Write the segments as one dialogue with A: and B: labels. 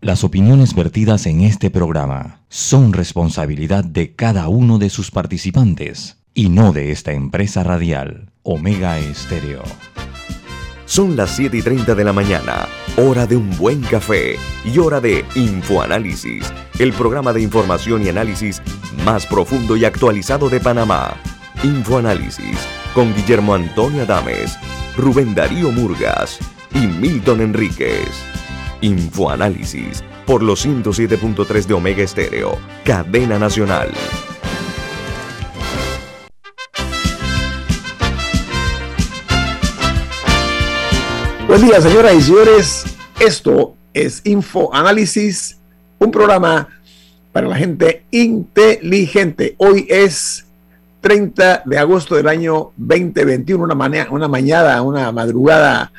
A: Las opiniones vertidas en este programa son responsabilidad de cada uno de sus participantes y no de esta empresa radial, Omega Estéreo.
B: Son las 7 y 30 de la mañana, hora de un buen café y hora de Infoanálisis, el programa de información y análisis más profundo y actualizado de Panamá. Infoanálisis con Guillermo Antonio Adames, Rubén Darío Murgas y Milton Enríquez. Infoanálisis por los 107.3 de Omega Estéreo, cadena nacional.
C: Buen día, señoras y señores. Esto es Infoanálisis, un programa para la gente inteligente. Hoy es 30 de agosto del año 2021, una, mañana, una mañana, una madrugada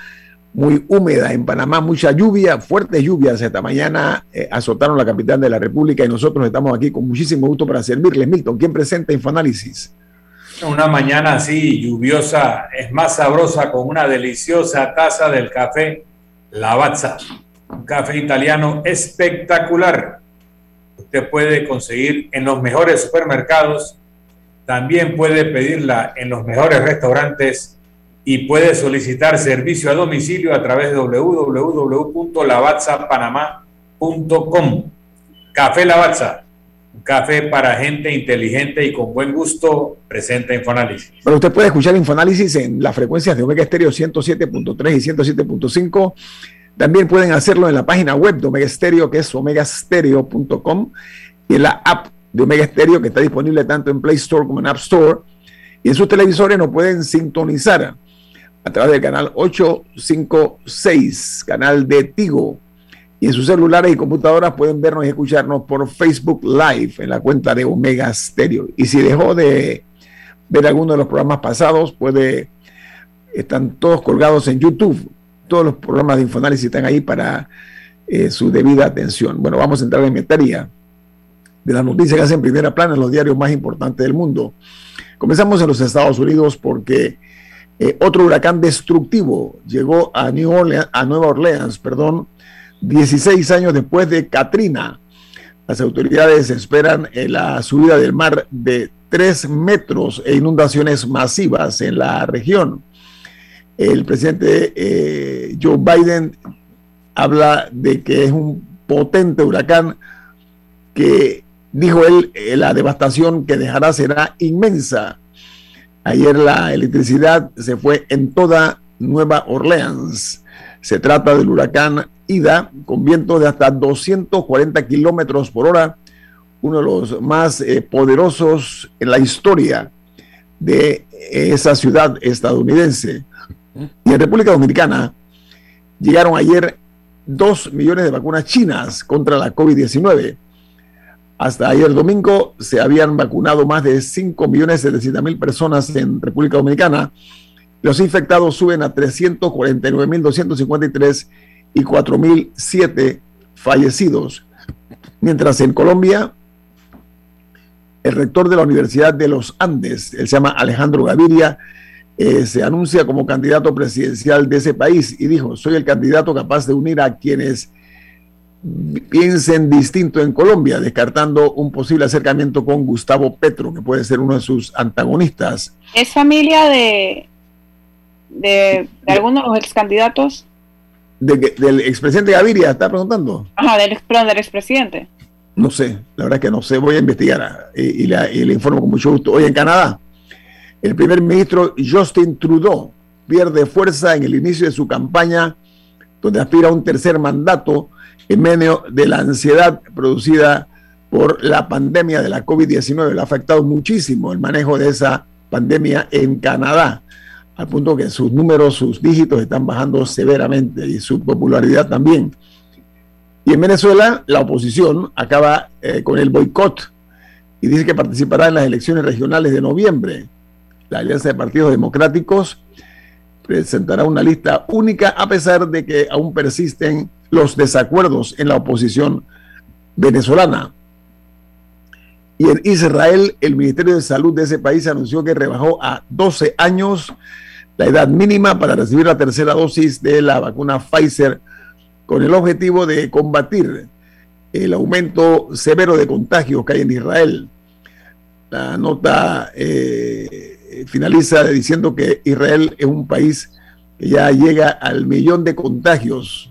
C: muy húmeda en Panamá, mucha lluvia, fuertes lluvias esta mañana eh, azotaron la capital de la República y nosotros estamos aquí con muchísimo gusto para servirles. Milton, ¿quién presenta Infoanálisis?
D: Una mañana así lluviosa es más sabrosa con una deliciosa taza del café Lavazza, un café italiano espectacular. Usted puede conseguir en los mejores supermercados, también puede pedirla en los mejores restaurantes y puede solicitar servicio a domicilio a través de www.lavazzapanamá.com. Café Lavazza, un café para gente inteligente y con buen gusto, presenta Infoanálisis.
C: Pero usted puede escuchar Infoanálisis en las frecuencias de Omega Estéreo 107.3 y 107.5. También pueden hacerlo en la página web de Omega Estéreo, que es omegastereo.com, y en la app de Omega Estéreo, que está disponible tanto en Play Store como en App Store. Y en sus televisores nos pueden sintonizar a través del canal 856, canal de Tigo. Y en sus celulares y computadoras pueden vernos y escucharnos por Facebook Live en la cuenta de Omega Stereo. Y si dejó de ver alguno de los programas pasados, puede, están todos colgados en YouTube. Todos los programas de Infoanálisis están ahí para eh, su debida atención. Bueno, vamos a entrar en materia de las noticias que hacen primera plana en los diarios más importantes del mundo. Comenzamos en los Estados Unidos porque eh, otro huracán destructivo llegó a, New Orleans, a Nueva Orleans, perdón, 16 años después de Katrina. Las autoridades esperan eh, la subida del mar de 3 metros e inundaciones masivas en la región. El presidente eh, Joe Biden habla de que es un potente huracán que, dijo él, la devastación que dejará será inmensa Ayer la electricidad se fue en toda Nueva Orleans. Se trata del huracán Ida, con vientos de hasta 240 kilómetros por hora, uno de los más eh, poderosos en la historia de esa ciudad estadounidense. Y en República Dominicana llegaron ayer dos millones de vacunas chinas contra la COVID-19 hasta ayer domingo se habían vacunado más de 5.700.000 personas en República Dominicana. Los infectados suben a 349.253 y 4.007 fallecidos. Mientras en Colombia, el rector de la Universidad de los Andes, él se llama Alejandro Gaviria, eh, se anuncia como candidato presidencial de ese país y dijo, soy el candidato capaz de unir a quienes piensen distinto en Colombia, descartando un posible acercamiento con Gustavo Petro, que puede ser uno de sus antagonistas.
E: ¿Es familia de, de, de alguno de los ex candidatos?
C: del expresidente Gaviria, está preguntando.
E: Ajá, del, perdón, del expresidente.
C: No sé, la verdad que no sé, voy a investigar y, le informo con mucho gusto. Hoy en Canadá, el primer ministro Justin Trudeau pierde fuerza en el inicio de su campaña, donde aspira a un tercer mandato en medio de la ansiedad producida por la pandemia de la COVID-19. Le ha afectado muchísimo el manejo de esa pandemia en Canadá, al punto que sus números, sus dígitos están bajando severamente y su popularidad también. Y en Venezuela, la oposición acaba eh, con el boicot y dice que participará en las elecciones regionales de noviembre. La Alianza de Partidos Democráticos presentará una lista única a pesar de que aún persisten los desacuerdos en la oposición venezolana. Y en Israel, el Ministerio de Salud de ese país anunció que rebajó a 12 años la edad mínima para recibir la tercera dosis de la vacuna Pfizer con el objetivo de combatir el aumento severo de contagios que hay en Israel. La nota eh, finaliza diciendo que Israel es un país que ya llega al millón de contagios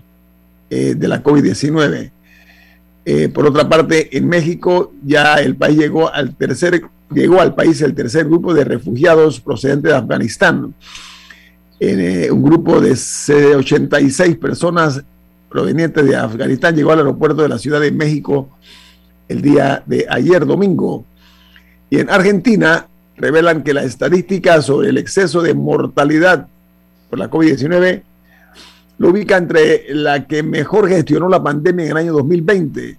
C: eh, de la COVID-19. Eh, por otra parte, en México ya el país llegó al tercer, llegó al país el tercer grupo de refugiados procedentes de Afganistán. un grupo de 86 personas provenientes de Afganistán llegó al aeropuerto de la Ciudad de México el día de ayer domingo. Y en Argentina revelan que la estadística sobre el exceso de mortalidad por la COVID-19 lo ubica entre la que mejor gestionó la pandemia en el año 2020.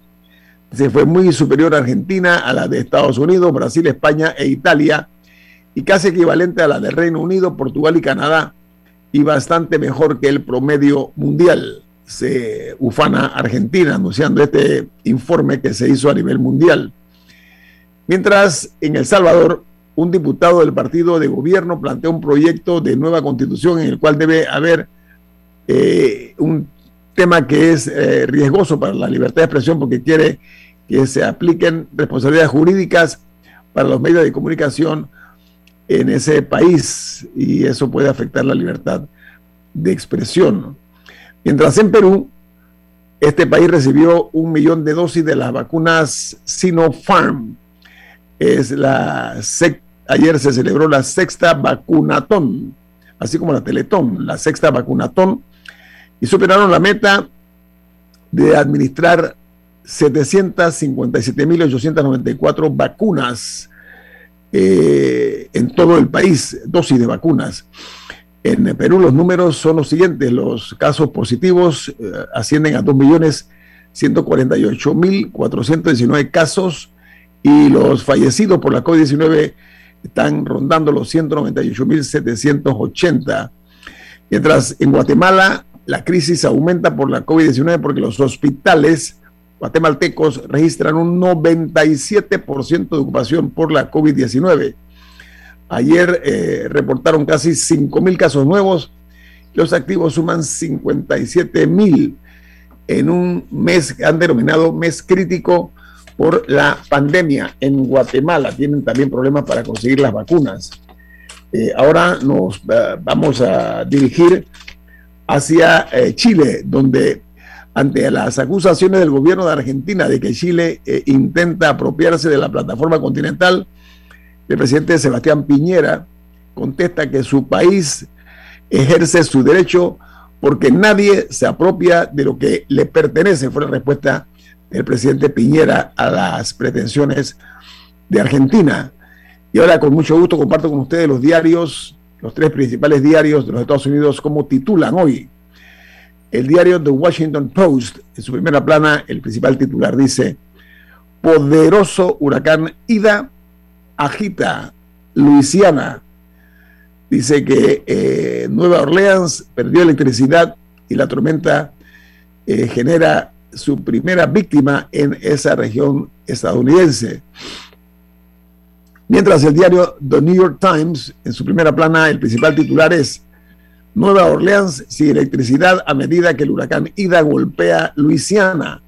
C: Se fue muy superior a Argentina, a la de Estados Unidos, Brasil, España e Italia, y casi equivalente a la de Reino Unido, Portugal y Canadá, y bastante mejor que el promedio mundial. Se ufana Argentina anunciando este informe que se hizo a nivel mundial. Mientras en El Salvador, un diputado del partido de gobierno plantea un proyecto de nueva constitución en el cual debe haber eh, un tema que es eh, riesgoso para la libertad de expresión porque quiere que se apliquen responsabilidades jurídicas para los medios de comunicación en ese país y eso puede afectar la libertad de expresión. Mientras en Perú, este país recibió un millón de dosis de las vacunas Sinopharm es la ayer se celebró la sexta vacunatón, así como la Teletón, la sexta vacunatón, y superaron la meta de administrar 757.894 vacunas eh, en todo el país, dosis de vacunas. En Perú los números son los siguientes, los casos positivos eh, ascienden a 2.148.419 casos, y los fallecidos por la COVID-19 están rondando los 198.780. Mientras en Guatemala la crisis aumenta por la COVID-19 porque los hospitales guatemaltecos registran un 97% de ocupación por la COVID-19. Ayer eh, reportaron casi 5.000 casos nuevos. Los activos suman 57.000 en un mes que han denominado mes crítico por la pandemia en Guatemala. Tienen también problemas para conseguir las vacunas. Eh, ahora nos eh, vamos a dirigir hacia eh, Chile, donde ante las acusaciones del gobierno de Argentina de que Chile intenta apropiarse de la plataforma continental, el presidente Sebastián Piñera contesta que su país ejerce su derecho porque nadie se apropia de lo que le pertenece, fue la respuesta el presidente Piñera a las pretensiones de Argentina. Y ahora con mucho gusto comparto con ustedes los diarios, los tres principales diarios de los Estados Unidos, como titulan hoy. El diario The Washington Post, en su primera plana, el principal titular dice, poderoso huracán Ida agita Luisiana. Dice que eh, Nueva Orleans perdió electricidad y la tormenta eh, genera su primera víctima en esa región estadounidense. Mientras el diario The New York Times, en su primera plana, el principal titular es Nueva Orleans sin electricidad a medida que el huracán Ida golpea Luisiana.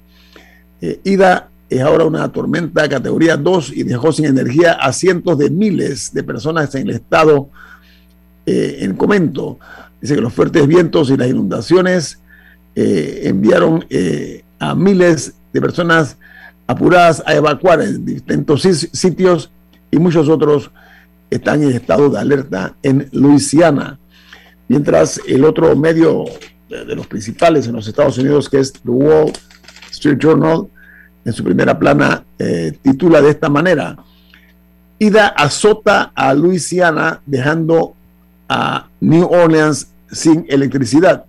C: Eh, Ida es ahora una tormenta categoría 2 y dejó sin energía a cientos de miles de personas en el estado eh, en comento. Dice que los fuertes vientos y las inundaciones eh, enviaron a miles de personas apuradas a evacuar en distintos sitios y muchos otros están en estado de alerta en Luisiana. Mientras el otro medio de los principales en los Estados Unidos, que es The Wall Street Journal, en su primera plana eh, titula de esta manera, Ida azota a Luisiana dejando a New Orleans sin electricidad.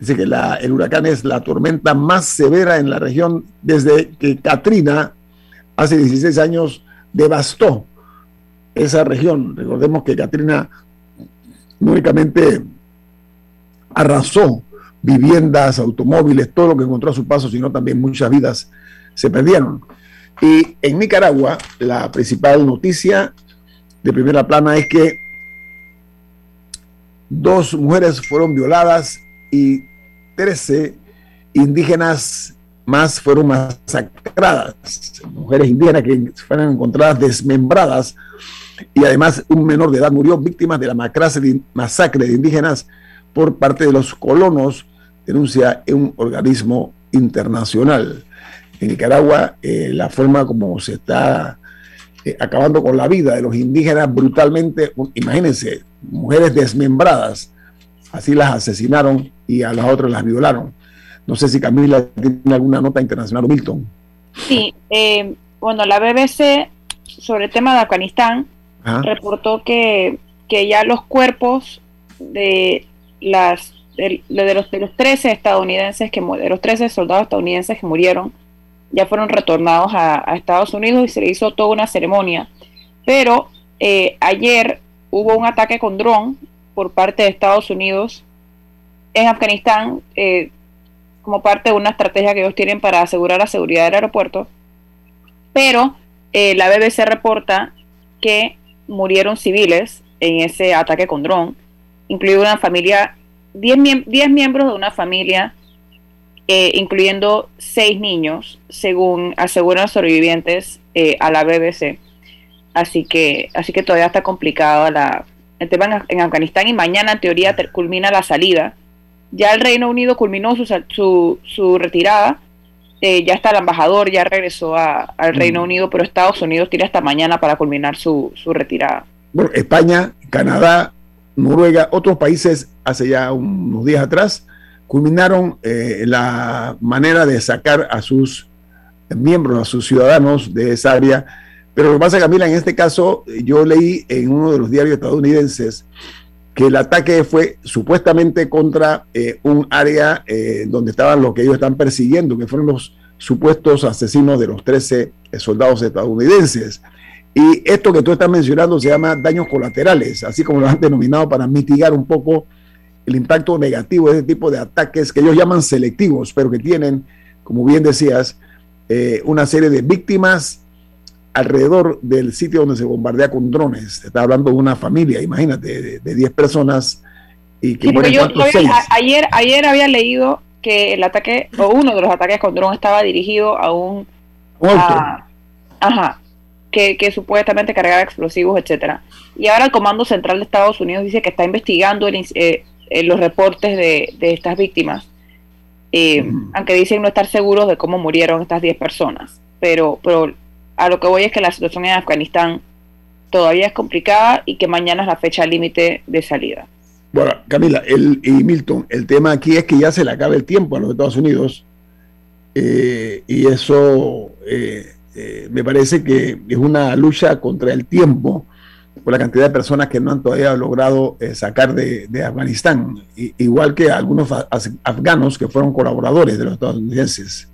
C: Dice que el huracán es la tormenta más severa en la región desde que Katrina hace 16 años devastó esa región. Recordemos que Katrina no únicamente arrasó viviendas, automóviles, todo lo que encontró a su paso, sino también muchas vidas se perdieron. Y en Nicaragua, la principal noticia de primera plana es que dos mujeres fueron violadas y 13 indígenas más fueron masacradas, mujeres indígenas que fueron encontradas desmembradas y además un menor de edad murió víctima de la masacre de indígenas por parte de los colonos, denuncia un organismo internacional. En Nicaragua, eh, la forma como se está eh, acabando con la vida de los indígenas brutalmente, imagínense, mujeres desmembradas, así las asesinaron y a las otras las violaron. No sé si Camila tiene alguna nota internacional, Milton.
E: Sí, eh, bueno, la BBC sobre el tema de Afganistán reportó que, que ya los cuerpos de las de, los, de los 13 estadounidenses que de los 13 soldados estadounidenses que murieron ya fueron retornados a, Estados Unidos y se le hizo toda una ceremonia. Pero eh, ayer hubo un ataque con dron por parte de Estados Unidos en Afganistán eh, como parte de una estrategia que ellos tienen para asegurar la seguridad del aeropuerto. Pero eh, la BBC reporta que murieron civiles en ese ataque con dron, incluida una familia, 10 miembros de una familia eh, incluyendo seis niños, según aseguran los sobrevivientes eh, a la BBC. Así que, así que todavía está complicado la, el tema en, Afganistán y mañana en teoría culmina la salida. Ya el Reino Unido culminó su, su, retirada, eh, ya está el embajador, ya regresó al Reino mm. Unido, pero Estados Unidos tiene hasta mañana para culminar su, su retirada.
C: Bueno, España, Canadá, Noruega, otros países hace ya unos días atrás culminaron eh, la manera de sacar a sus miembros, a sus ciudadanos de esa área. Pero lo que pasa, Camila, en este caso, yo leí en uno de los diarios estadounidenses que el ataque fue supuestamente contra eh, un área eh, donde estaban los que ellos están persiguiendo, que fueron los supuestos asesinos de los 13 soldados estadounidenses. Y esto que tú estás mencionando se llama daños colaterales, así como lo han denominado para mitigar un poco el impacto negativo de ese tipo de ataques que ellos llaman selectivos, pero que tienen, como bien decías, eh, una serie de víctimas alrededor del sitio donde se bombardea con drones. Se está hablando de una familia, imagínate, de 10 personas y que
E: ayer, ayer había leído que el ataque, o uno de los ataques con drones estaba dirigido a un... ajá, que, que, supuestamente cargaba explosivos, etcétera. Y ahora el Comando Central de Estados Unidos dice que está investigando el, eh, eh, los reportes de, estas víctimas, eh, aunque dicen no estar seguros de cómo murieron estas 10 personas. Pero, pero a lo que voy es que la situación en Afganistán todavía es complicada y que mañana es la fecha límite de salida.
C: Bueno, Camila el, y Milton, el tema aquí es que ya se le acaba el tiempo a los Estados Unidos eh, y eso me parece que es una lucha contra el tiempo por la cantidad de personas que no han todavía logrado eh, sacar de, Afganistán, igual que algunos afganos que fueron colaboradores de los estadounidenses.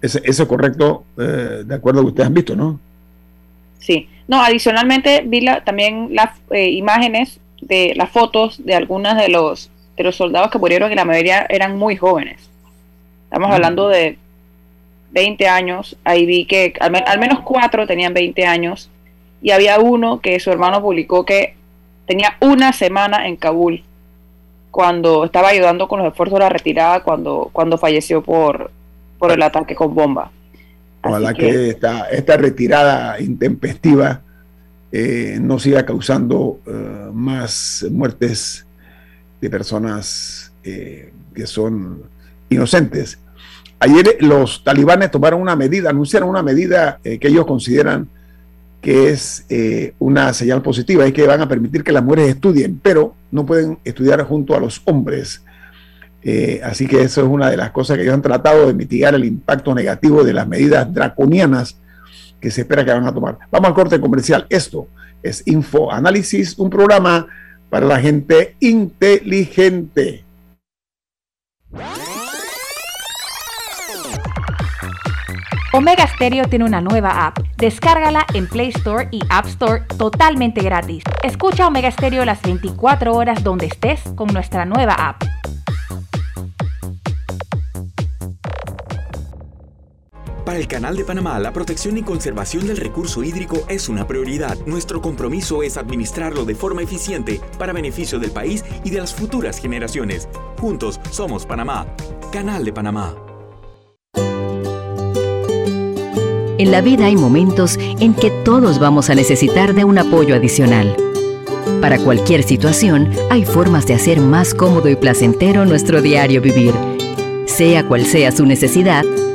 C: Eso es correcto, eh, de acuerdo a lo que ustedes han visto, ¿no?
E: Sí, no, adicionalmente vi también las eh, imágenes de las fotos de algunos de los, de los soldados que murieron y la mayoría eran muy jóvenes. Estamos hablando de 20 años, ahí vi que al, menos cuatro tenían 20 años y había uno que su hermano publicó que tenía una semana en Kabul cuando estaba ayudando con los esfuerzos de la retirada cuando, cuando falleció por, por el ataque con bomba.
C: Ojalá que, esta, esta retirada intempestiva eh, no siga causando eh, más muertes de personas eh, que son inocentes. Ayer los talibanes tomaron una medida, anunciaron una medida eh, que ellos consideran que es eh, una señal positiva, es que van a permitir que las mujeres estudien, pero no pueden estudiar junto a los hombres. Eh, así que eso es una de las cosas que ellos han tratado de mitigar el impacto negativo de las medidas draconianas que se espera que van a tomar. Vamos al corte comercial. Esto es Info Análisis, un programa para la gente inteligente.
F: Omega Stereo tiene una nueva app. Descárgala en Play Store y App Store totalmente gratis. Escucha Omega Stereo las 24 horas donde estés con nuestra nueva app.
G: Para el Canal de Panamá, la protección y conservación del recurso hídrico es una prioridad. Nuestro compromiso es administrarlo de forma eficiente para beneficio del país y de las futuras generaciones. Juntos somos Panamá. Canal de Panamá.
H: En la vida hay momentos en que todos vamos a necesitar de un apoyo adicional. Para cualquier situación, hay formas de hacer más cómodo y placentero nuestro diario vivir. Sea cual sea su necesidad,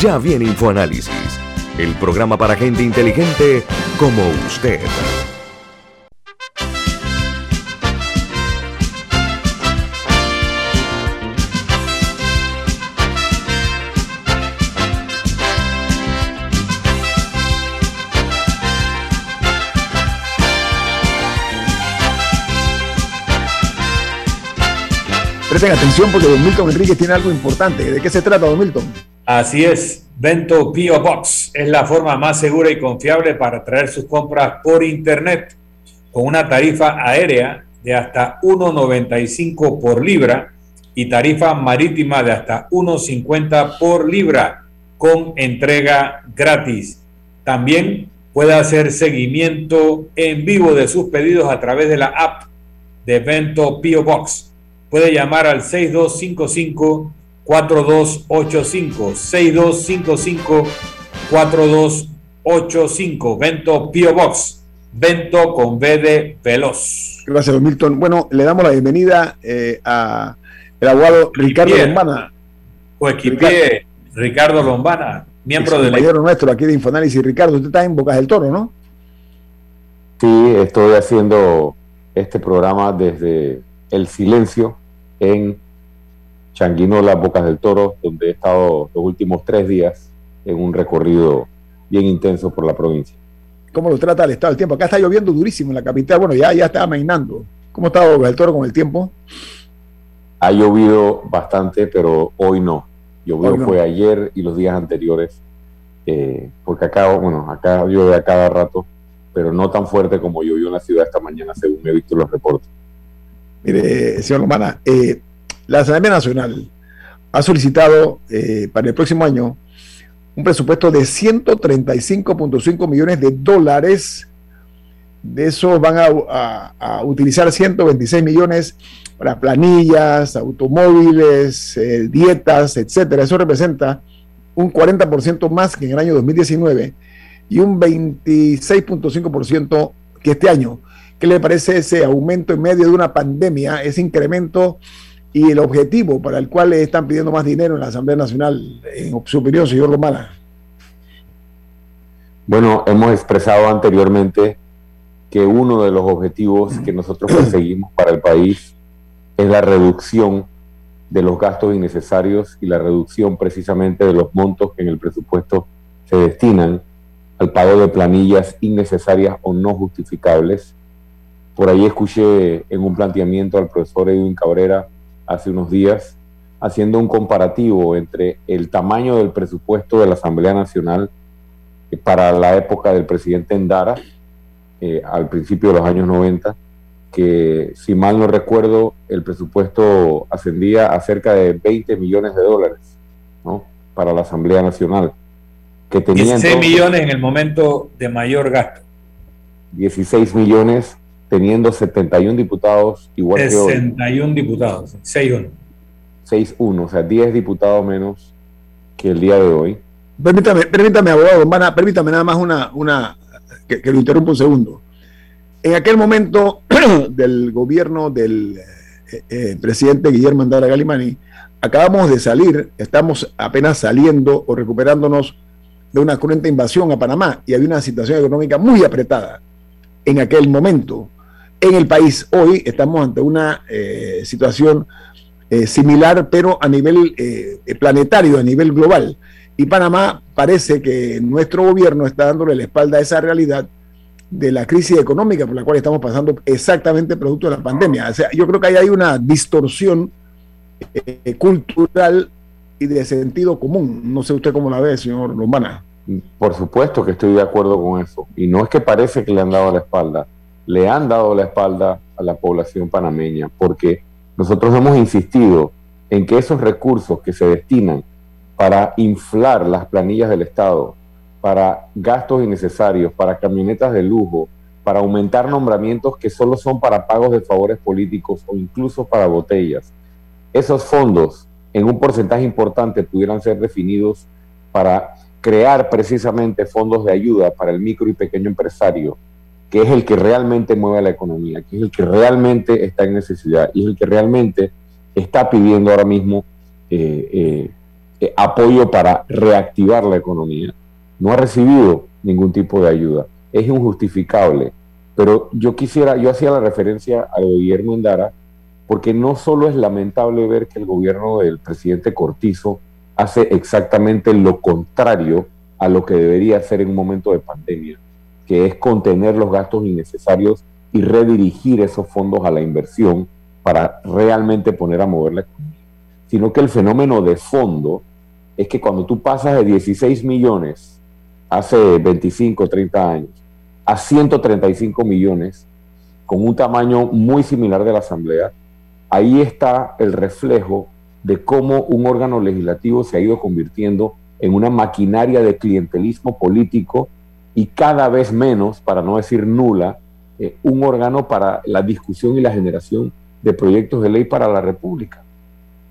B: Ya viene InfoAnálisis, el programa para gente inteligente como usted.
C: Presten atención porque Don Milton Enrique tiene algo importante. ¿De qué se trata, Don Milton?
D: Así es, Bento Pio Box es la forma más segura y confiable para traer sus compras por Internet con una tarifa aérea de hasta 1.95 por libra y tarifa marítima de hasta 1.50 por libra con entrega gratis. También puede hacer seguimiento en vivo de sus pedidos a través de la app de Bento Pio Box. Puede llamar al 6255 4285 6255 4285 Vento Pio Box Vento con B de Veloz.
C: Gracias, don Milton. Bueno, le damos la bienvenida eh, a el abogado Ricardo Lombana.
D: Pues Ricardo, Ricardo Lombana, miembro del
C: compañero nuestro aquí de Infoanálisis. Ricardo, usted está en Bocas del Toro, ¿no?
I: Sí, estoy haciendo este programa desde el silencio en Changuino, Las Bocas del Toro, donde he estado los últimos tres días en un recorrido bien intenso por la provincia.
C: ¿Cómo lo trata el estado del tiempo? Acá está lloviendo durísimo en la capital. Bueno, ya, ya está amainando. ¿Cómo está Bocas del Toro con el tiempo?
I: Ha llovido bastante, pero hoy no. Llovió fue ayer y los días anteriores, eh, porque acá, bueno, acá llueve a cada rato, pero no tan fuerte como llovió en la ciudad esta mañana, según he visto los reportes.
C: Mire, señor Lomana, eh, la Asamblea Nacional ha solicitado eh, para el próximo año un presupuesto de 135.5 millones de dólares. De eso van a, utilizar 126 millones para planillas, automóviles, eh, dietas, etcétera. Eso representa un 40% más que en el año 2019 y un 26.5% que este año. ¿Qué le parece ese aumento en medio de una pandemia, ese incremento y el objetivo para el cual le están pidiendo más dinero en la Asamblea Nacional, en su opinión, señor Romana?
I: Bueno, hemos expresado anteriormente que uno de los objetivos que nosotros perseguimos para el país es la reducción de los gastos innecesarios y la reducción precisamente de los montos que en el presupuesto se destinan al pago de planillas innecesarias o no justificables. Por ahí escuché en un planteamiento al profesor Edwin Cabrera hace unos días haciendo un comparativo entre el tamaño del presupuesto de la Asamblea Nacional eh, para la época del presidente Endara, eh, al principio de los años 90, que si mal no recuerdo, el presupuesto ascendía a cerca de 20 millones de dólares ¿no? para la Asamblea Nacional.
D: Que tenía 16 millones en el momento de mayor gasto.
I: 16 millones teniendo 71 diputados igual
D: que hoy. 61 diputados, 6-1.
I: 6-1, o sea, 10 diputados menos que el día de hoy.
C: Permítame, permítame abogado, permítame nada más una, una que, lo interrumpa un segundo. En aquel momento del gobierno del eh, eh, presidente Guillermo Andara Galimani, acabamos de salir, estamos apenas saliendo o recuperándonos de una cruenta invasión a Panamá y había una situación económica muy apretada en aquel momento en el país. Hoy estamos ante una eh, situación eh, similar, pero a nivel eh, planetario, a nivel global. Y Panamá parece que nuestro gobierno está dándole la espalda a esa realidad de la crisis económica por la cual estamos pasando exactamente producto de la pandemia. O sea, yo creo que ahí hay una distorsión eh, cultural y de sentido común. No sé usted cómo la ve, señor Lombana.
I: Por supuesto que estoy de acuerdo con eso. Y no es que parece que le han dado la espalda, le han dado la espalda a la población panameña, porque nosotros hemos insistido en que esos recursos que se destinan para inflar las planillas del Estado, para gastos innecesarios, para camionetas de lujo, para aumentar nombramientos que solo son para pagos de favores políticos o incluso para botellas. Esos fondos, en un porcentaje importante, pudieran ser definidos para crear precisamente fondos de ayuda para el micro y pequeño empresario, que es el que realmente mueve la economía, que es el que realmente está en necesidad y es el que realmente está pidiendo ahora mismo eh, eh, eh, apoyo para reactivar la economía. No ha recibido ningún tipo de ayuda. Es injustificable. Pero yo quisiera, yo hacía la referencia al gobierno Endara, porque no solo es lamentable ver que el gobierno del presidente Cortizo hace exactamente lo contrario a lo que debería hacer en un momento de pandemia, que es contener los gastos innecesarios y redirigir esos fondos a la inversión para realmente poner a mover la economía, sino que el fenómeno de fondo es que cuando tú pasas de 16 millones hace 25, 30 años a 135 millones, con un tamaño muy similar de la Asamblea, ahí está el reflejo de cómo un órgano legislativo se ha ido convirtiendo en una maquinaria de clientelismo político y cada vez menos, para no decir nula, eh, un órgano para la discusión y la generación de proyectos de ley para la República.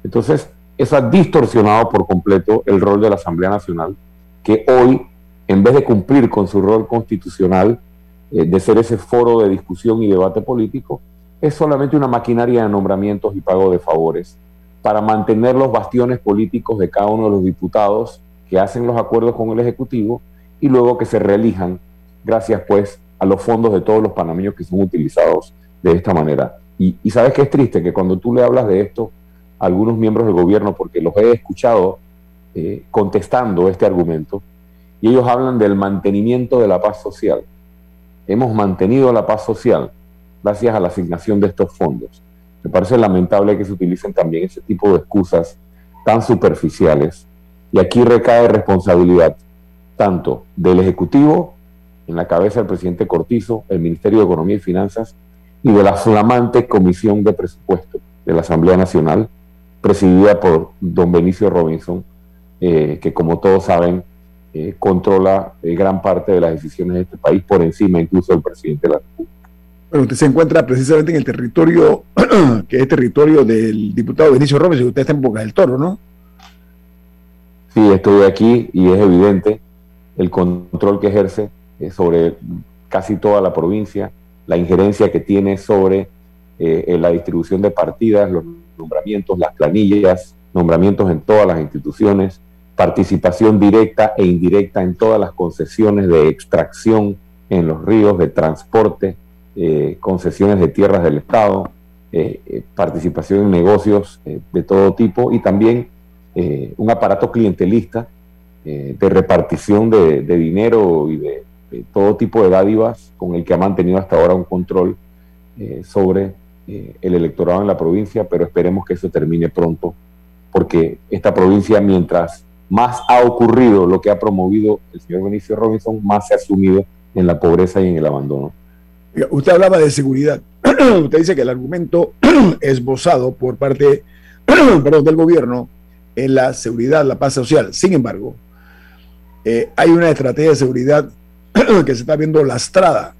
I: Entonces, eso ha distorsionado por completo el rol de la Asamblea Nacional, que hoy, en vez de cumplir con su rol constitucional, eh, de ser ese foro de discusión y debate político, es solamente una maquinaria de nombramientos y pago de favores para mantener los bastiones políticos de cada uno de los diputados que hacen los acuerdos con el Ejecutivo y luego que se reelijan gracias pues a los fondos de todos los panameños que son utilizados de esta manera. Y, sabes que es triste que cuando tú le hablas de esto algunos miembros del gobierno, porque los he escuchado eh, contestando este argumento, y ellos hablan del mantenimiento de la paz social. Hemos mantenido la paz social gracias a la asignación de estos fondos. Me parece lamentable que se utilicen también ese tipo de excusas tan superficiales. Y aquí recae responsabilidad tanto del Ejecutivo, en la cabeza del presidente Cortizo, el Ministerio de Economía y Finanzas, y de la flamante Comisión de Presupuesto de la Asamblea Nacional, presidida por don Benicio Robinson, eh, que como todos saben, eh, controla eh, gran parte de las decisiones de este país, por encima incluso del presidente de la República.
C: Bueno, usted se encuentra precisamente en el territorio, que es territorio del diputado Benicio Robinson, usted está en Boca del Toro, ¿no?
I: Sí, estoy aquí y es evidente el control que ejerce sobre casi toda la provincia, la injerencia que tiene sobre la distribución de partidas, los nombramientos, las planillas, nombramientos en todas las instituciones, participación directa e indirecta en todas las concesiones de extracción en los ríos, de transporte, eh, concesiones de tierras del Estado, eh, eh, participación en negocios de todo tipo y también un aparato clientelista de repartición de, dinero y de, todo tipo de dádivas con el que ha mantenido hasta ahora un control sobre eh, el electorado en la provincia, pero esperemos que eso termine pronto, porque esta provincia, mientras más ha ocurrido lo que ha promovido el señor Benicio Robinson, más se ha sumido en la pobreza y en el abandono.
C: Usted hablaba de seguridad. Usted dice que el argumento esbozado por parte perdón, del gobierno en la seguridad, la paz social. Sin embargo, eh, hay una estrategia de seguridad que se está viendo lastrada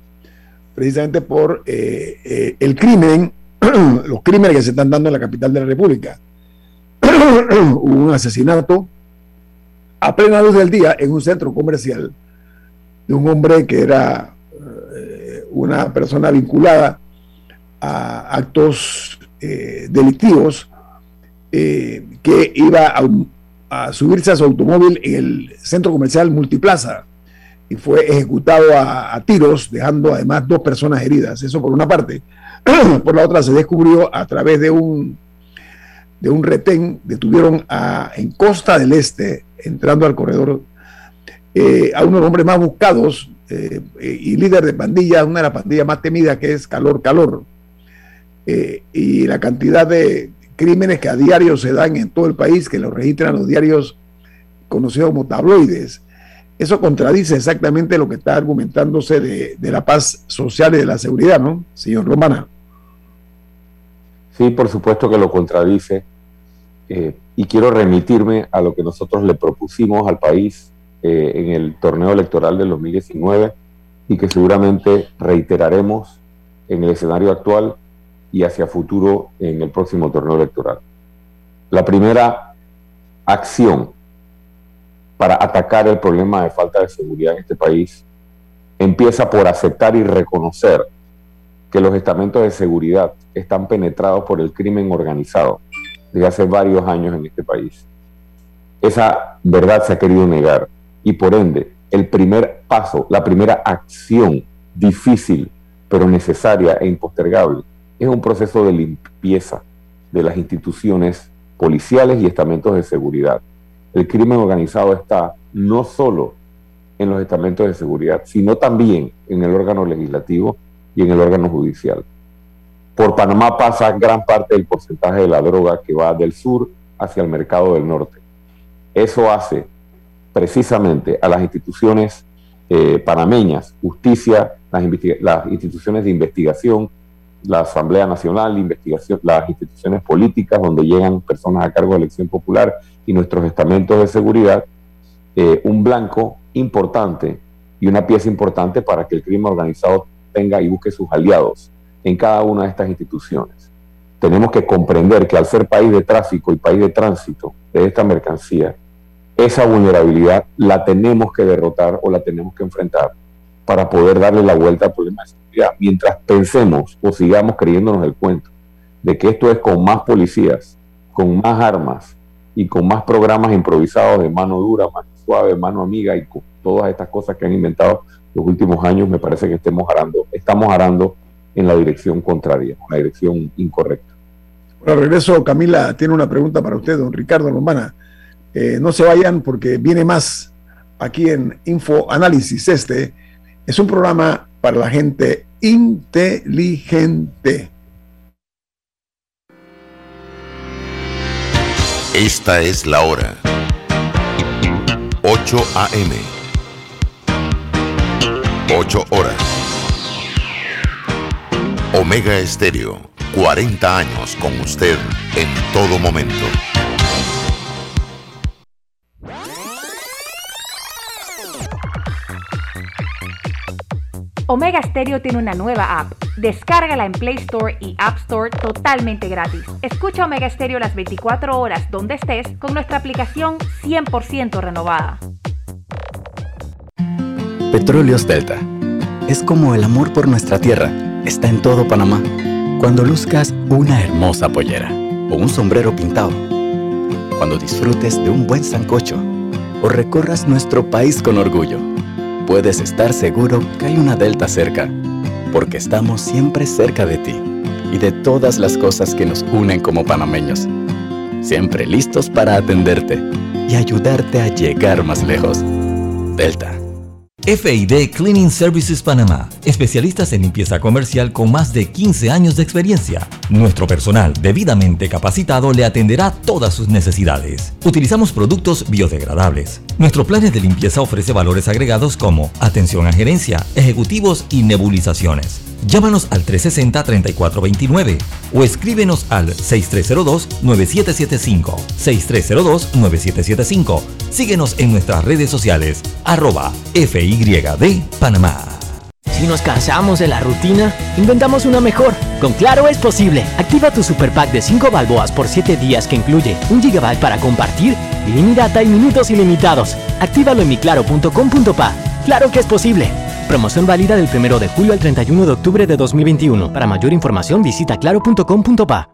C: precisamente por eh, el crimen los crímenes que se están dando en la capital de la República. Hubo un asesinato a plena luz del día en un centro comercial de un hombre que era eh, una persona vinculada a actos eh, delictivos eh, que iba a, subirse a su automóvil en el centro comercial Multiplaza y fue ejecutado a tiros, dejando además dos personas heridas. Eso por una parte. por la otra se descubrió a través de un de un retén, detuvieron a, en Costa del Este, entrando al corredor, eh, a uno de los hombres más buscados eh, y líder de pandilla, una de las pandillas más temidas que es Calor Calor. Eh, y la cantidad de crímenes que a diario se dan en todo el país, que los registran los diarios conocidos como tabloides. Eso contradice exactamente lo que está argumentándose de, la paz social y de la seguridad, ¿no, señor Romana?
I: Sí, por supuesto que lo contradice. Eh, y quiero remitirme a lo que nosotros le propusimos al país eh, en el torneo electoral del 2019 y que seguramente reiteraremos en el escenario actual y hacia futuro en el próximo torneo electoral. La primera acción para atacar el problema de falta de seguridad en este país empieza por aceptar y reconocer que los estamentos de seguridad están penetrados por el crimen organizado desde hace varios años en este país. Esa verdad se ha querido negar y por ende el primer paso, la primera acción difícil pero necesaria e impostergable es un proceso de limpieza de las instituciones policiales y estamentos de seguridad. El crimen organizado está no solo en los estamentos de seguridad, sino también en el órgano legislativo y en el órgano judicial. Por Panamá pasa gran parte del porcentaje de la droga que va del sur hacia el mercado del norte. Eso hace precisamente a las instituciones eh, panameñas, justicia, las, las, instituciones de investigación, la Asamblea Nacional Investigación, las instituciones políticas donde llegan personas a cargo de elección popular y nuestros estamentos de seguridad, eh, un blanco importante y una pieza importante para que el crimen organizado tenga y busque sus aliados en cada una de estas instituciones. Tenemos que comprender que al ser país de tráfico y país de tránsito de esta mercancía, esa vulnerabilidad la tenemos que derrotar o la tenemos que enfrentar para poder darle la vuelta al problema de seguridad. Mientras pensemos o sigamos creyéndonos el cuento de que esto es con más policías, con más armas y con más programas improvisados de mano dura, mano suave, mano amiga y con todas estas cosas que han inventado los últimos años, me parece que estemos arando, estamos arando en la dirección contraria, en la dirección incorrecta.
C: Bueno, regreso, Camila tiene una pregunta para usted, don Ricardo Lombana. Eh, no se vayan porque viene más aquí en Info Análisis. Este es un programa para la gente inteligente.
B: Esta es la hora. 8 a.m. 8 horas. Omega Estéreo, 40 años con usted en todo momento.
F: Omega Stereo tiene una nueva app. Descárgala en Play Store y App Store totalmente gratis. Escucha Omega Stereo las 24 horas donde estés con nuestra aplicación 100% renovada.
J: Petróleos Delta. Es como el amor por nuestra tierra. Está en todo Panamá. Cuando luzcas una hermosa pollera o un sombrero pintado. Cuando disfrutes de un buen sancocho o recorras nuestro país con orgullo. Puedes estar seguro que hay una Delta cerca, porque estamos siempre cerca de ti y de todas las cosas que nos unen como panameños. Siempre listos para atenderte y ayudarte a llegar más lejos. Delta.
A: FID Cleaning Services Panamá, especialistas en limpieza comercial con más de 15 años de experiencia. Nuestro personal debidamente capacitado le atenderá todas sus necesidades. Utilizamos productos biodegradables. Nuestro plan de limpieza ofrece valores agregados como atención a gerencia, ejecutivos y nebulizaciones. Llámanos al 360-3429 o escríbenos al 6302-9775. 6302-9775. Síguenos en nuestras redes sociales, arroba FYD Panamá.
K: Si nos cansamos de la rutina, inventamos una mejor. Con Claro es posible. Activa tu super pack de 5 balboas por 7 días que incluye un gigabyte para compartir, ilimitada y minutos ilimitados. Actívalo en miclaro.com.pa. Claro que es posible. Promoción válida del 1 de julio al 31 de octubre de 2021. Para mayor información visita claro.com.pa.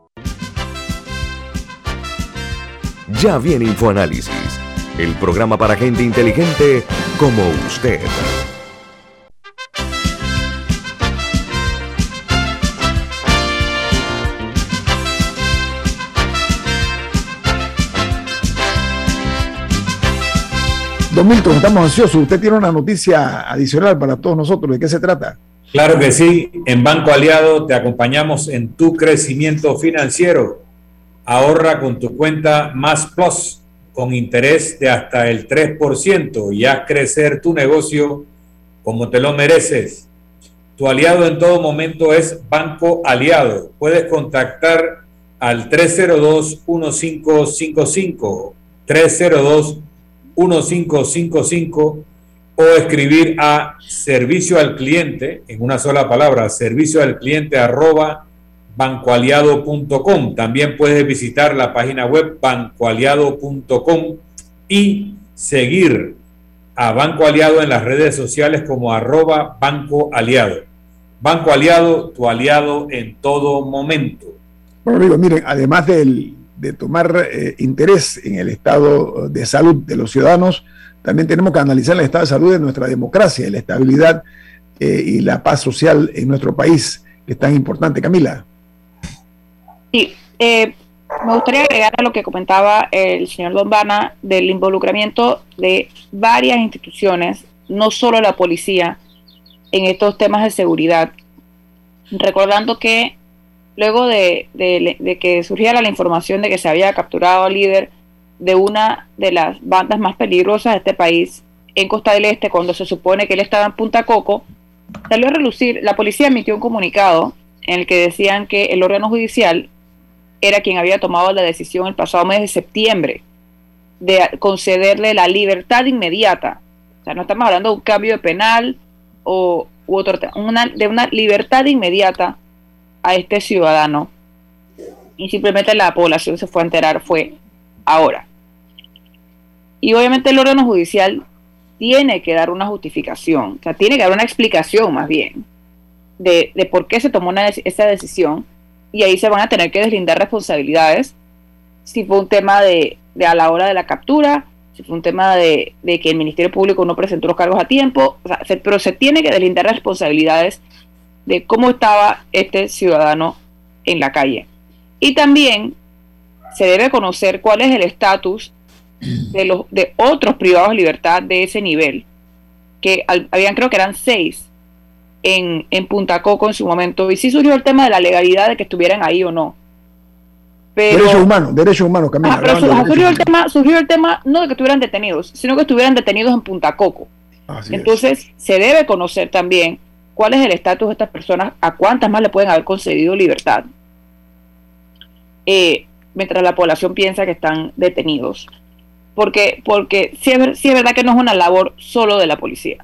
B: Ya viene InfoAnálisis, el programa para gente inteligente como usted.
C: Don Milton, estamos ansiosos. Usted tiene una noticia adicional para todos nosotros. ¿De qué se trata?
D: Claro que sí. En Banco Aliado te acompañamos en tu crecimiento financiero. Ahorra con tu cuenta Más Plus con interés de hasta el 3% y haz crecer tu negocio como te lo mereces. Tu aliado en todo momento es Banco Aliado. Puedes contactar al 302-1555, 302-1555 o escribir a servicio al cliente, en una sola palabra, servicio al cliente arroba bancoaliado.com. También puedes visitar la página web bancoaliado.com y seguir a Banco Aliado en las redes sociales como arroba Banco Aliado. Banco Aliado, tu aliado en todo momento.
C: Bueno, amigos, miren, además de tomar eh, interés en el estado de salud de los ciudadanos, también tenemos que analizar el estado de salud de nuestra democracia, la estabilidad eh, y la paz social en nuestro país, que es tan importante. Camila.
E: Sí, eh, me gustaría agregar a lo que comentaba el señor Dombana del involucramiento de varias instituciones, no solo la policía, en estos temas de seguridad. Recordando que luego de, que surgiera la información de que se había capturado al líder de una de las bandas más peligrosas de este país en Costa del Este, cuando se supone que él estaba en Punta Coco, salió a relucir, la policía emitió un comunicado en el que decían que el órgano judicial era quien había tomado la decisión el pasado mes de septiembre de concederle la libertad inmediata. O sea, no estamos hablando de un cambio de penal o otro, una, de una libertad inmediata a este ciudadano. Y simplemente la población se fue a enterar, fue ahora. Y obviamente el órgano judicial tiene que dar una justificación, o sea, tiene que dar una explicación más bien de, por qué se tomó esa decisión y ahí se van a tener que deslindar responsabilidades. Si fue un tema de, a la hora de la captura, si fue un tema de, que el Ministerio Público no presentó los cargos a tiempo, pero se tiene que deslindar responsabilidades de cómo estaba este ciudadano en la calle. Y también se debe conocer cuál es el estatus de los de otros privados de libertad de ese nivel, que habían creo que eran seis en, en Punta Coco en su momento. Y sí surgió el tema de la legalidad de que estuvieran ahí o no.
C: Pero, derechos humanos, derechos humanos, Camila.
E: surgió, el tema, surgió el tema no de que estuvieran detenidos, sino que estuvieran detenidos en Punta Coco. Entonces, se debe conocer también cuál es el estatus de estas personas, a cuántas más le pueden haber concedido libertad, eh, mientras la población piensa que están detenidos. Porque, porque sí es verdad que no es una labor solo de la policía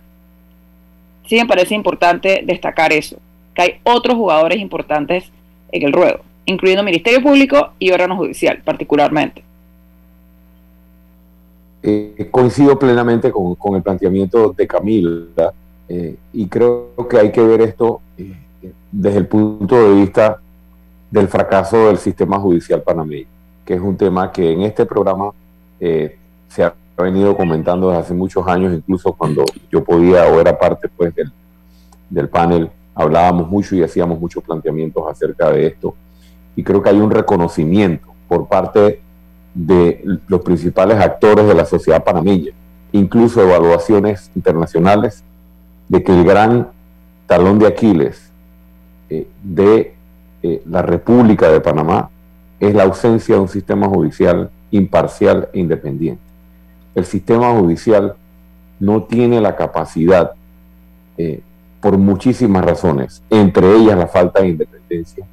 E: sí me parece importante destacar eso, que hay otros jugadores importantes en el ruedo, incluyendo Ministerio Público y órgano judicial particularmente.
I: Eh, coincido plenamente con, el planteamiento de Camila eh, y creo que hay que ver esto eh, desde el punto de vista del fracaso del sistema judicial panameño, que es un tema que en este programa se ha ha venido comentando desde hace muchos años, incluso cuando yo podía o era parte pues del, del panel, hablábamos mucho y hacíamos muchos planteamientos acerca de esto. Y creo que hay un reconocimiento por parte de los principales actores de la sociedad panameña, incluso evaluaciones internacionales, de que el gran talón de Aquiles eh, de eh, la República de Panamá es la ausencia de un sistema judicial imparcial e independiente. El sistema judicial no tiene la capacidad, eh, por muchísimas razones, entre ellas la falta de independencia,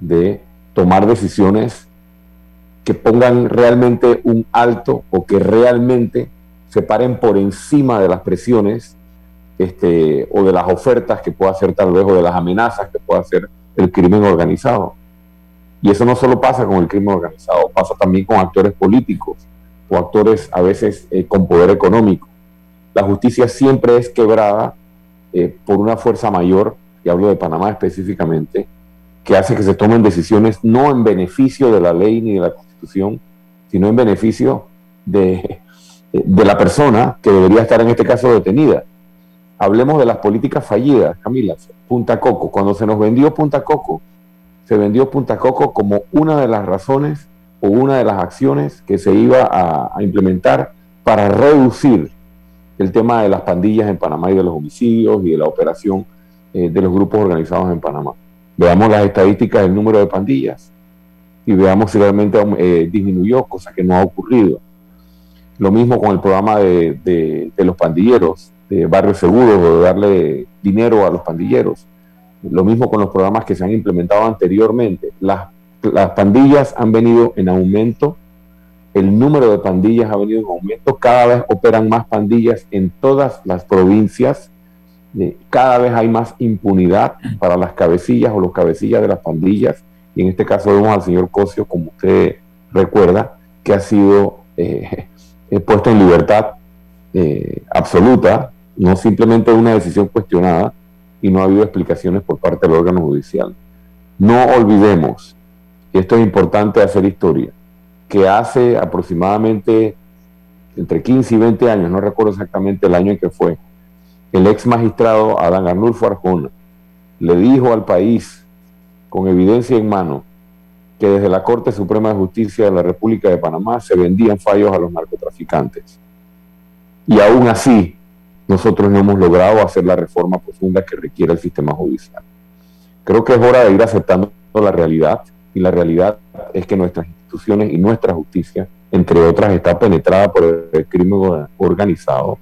I: de tomar decisiones que pongan realmente un alto o que realmente se paren por encima de las presiones este, o de las ofertas que pueda hacer tal vez o de las amenazas que pueda hacer el crimen organizado. Y eso no solo pasa con el crimen organizado, pasa también con actores políticos o actores a veces eh, con poder económico. La justicia siempre es quebrada eh, por una fuerza mayor, y hablo de Panamá específicamente, que hace que se tomen decisiones no en beneficio de la ley ni de la constitución, sino en beneficio de, de la persona que debería estar en este caso detenida. Hablemos de las políticas fallidas, Camila. Punta Coco, cuando se nos vendió Punta Coco, se vendió Punta Coco como una de las razones o una de las acciones que se iba a, implementar para reducir el tema de las pandillas en Panamá y de los homicidios y de la operación eh, de los grupos organizados en Panamá. Veamos las estadísticas del número de pandillas y veamos si realmente eh, disminuyó, cosa que no ha ocurrido. Lo mismo con el programa de, de, los pandilleros, de barrios seguros, o de darle dinero a los pandilleros. Lo mismo con los programas que se han implementado anteriormente. Las, las pandillas han venido en aumento, el número de pandillas ha venido en aumento, cada vez operan más pandillas en todas las provincias, eh, cada vez hay más impunidad para las cabecillas o los cabecillas de las pandillas, y en este caso vemos al señor Cosio, como usted recuerda, que ha sido eh, puesto en libertad eh, absoluta, no simplemente una decisión cuestionada, y no ha habido explicaciones por parte del órgano judicial. No olvidemos, y esto es importante hacer historia, que hace aproximadamente entre 15 y 20 años, no recuerdo exactamente el año en que fue, el ex magistrado Adán Arnulfo Arjona le dijo al país, con evidencia en mano, que desde la Corte Suprema de Justicia de la República de Panamá se vendían fallos a los narcotraficantes. Y aún así, nosotros no hemos logrado hacer la reforma profunda que requiere el sistema judicial. Creo que es hora de ir aceptando la realidad y la realidad es que nuestras instituciones y nuestra justicia, entre otras, está penetrada por el crimen organizado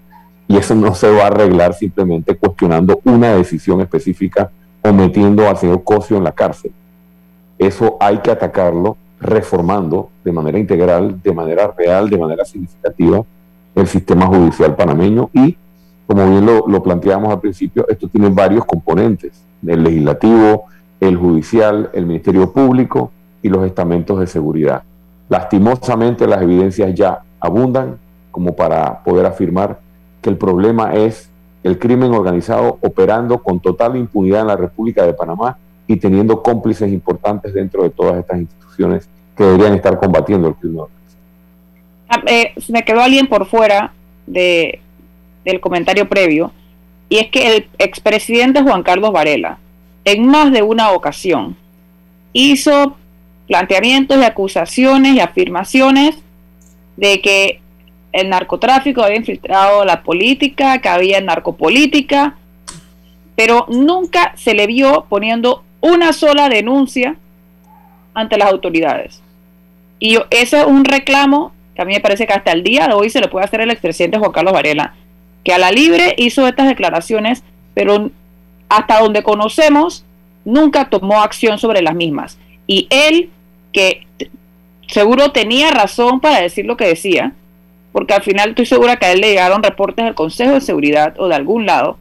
I: y eso no se va a arreglar simplemente cuestionando una decisión específica o metiendo al señor Cosio en la cárcel. Eso hay que atacarlo reformando de manera integral, de manera real, de manera significativa el sistema judicial panameño y como bien lo, planteamos al principio, esto tiene varios componentes, el legislativo, el judicial, el Ministerio Público y los estamentos de seguridad. Lastimosamente las evidencias ya abundan como para poder afirmar que el problema es el crimen organizado operando con total impunidad en la República de Panamá y teniendo cómplices importantes dentro de todas estas instituciones que deberían estar combatiendo el crimen organizado.
E: Ah, eh, me quedó alguien por fuera de, del comentario previo, y es que el expresidente Juan Carlos Varela, en más de una ocasión, hizo planteamientos y acusaciones y afirmaciones de que el narcotráfico había infiltrado la política, que había narcopolítica, pero nunca se le vio poniendo una sola denuncia ante las autoridades. Y ese es un reclamo que a mí me parece que hasta el día de hoy se le puede hacer al expresidente Juan Carlos Varela que a la libre hizo estas declaraciones, pero hasta donde conocemos, nunca tomó acción sobre las mismas. Y él, que seguro tenía razón para decir lo que decía, porque al final estoy segura que a él le llegaron reportes del Consejo de Seguridad o de algún lado,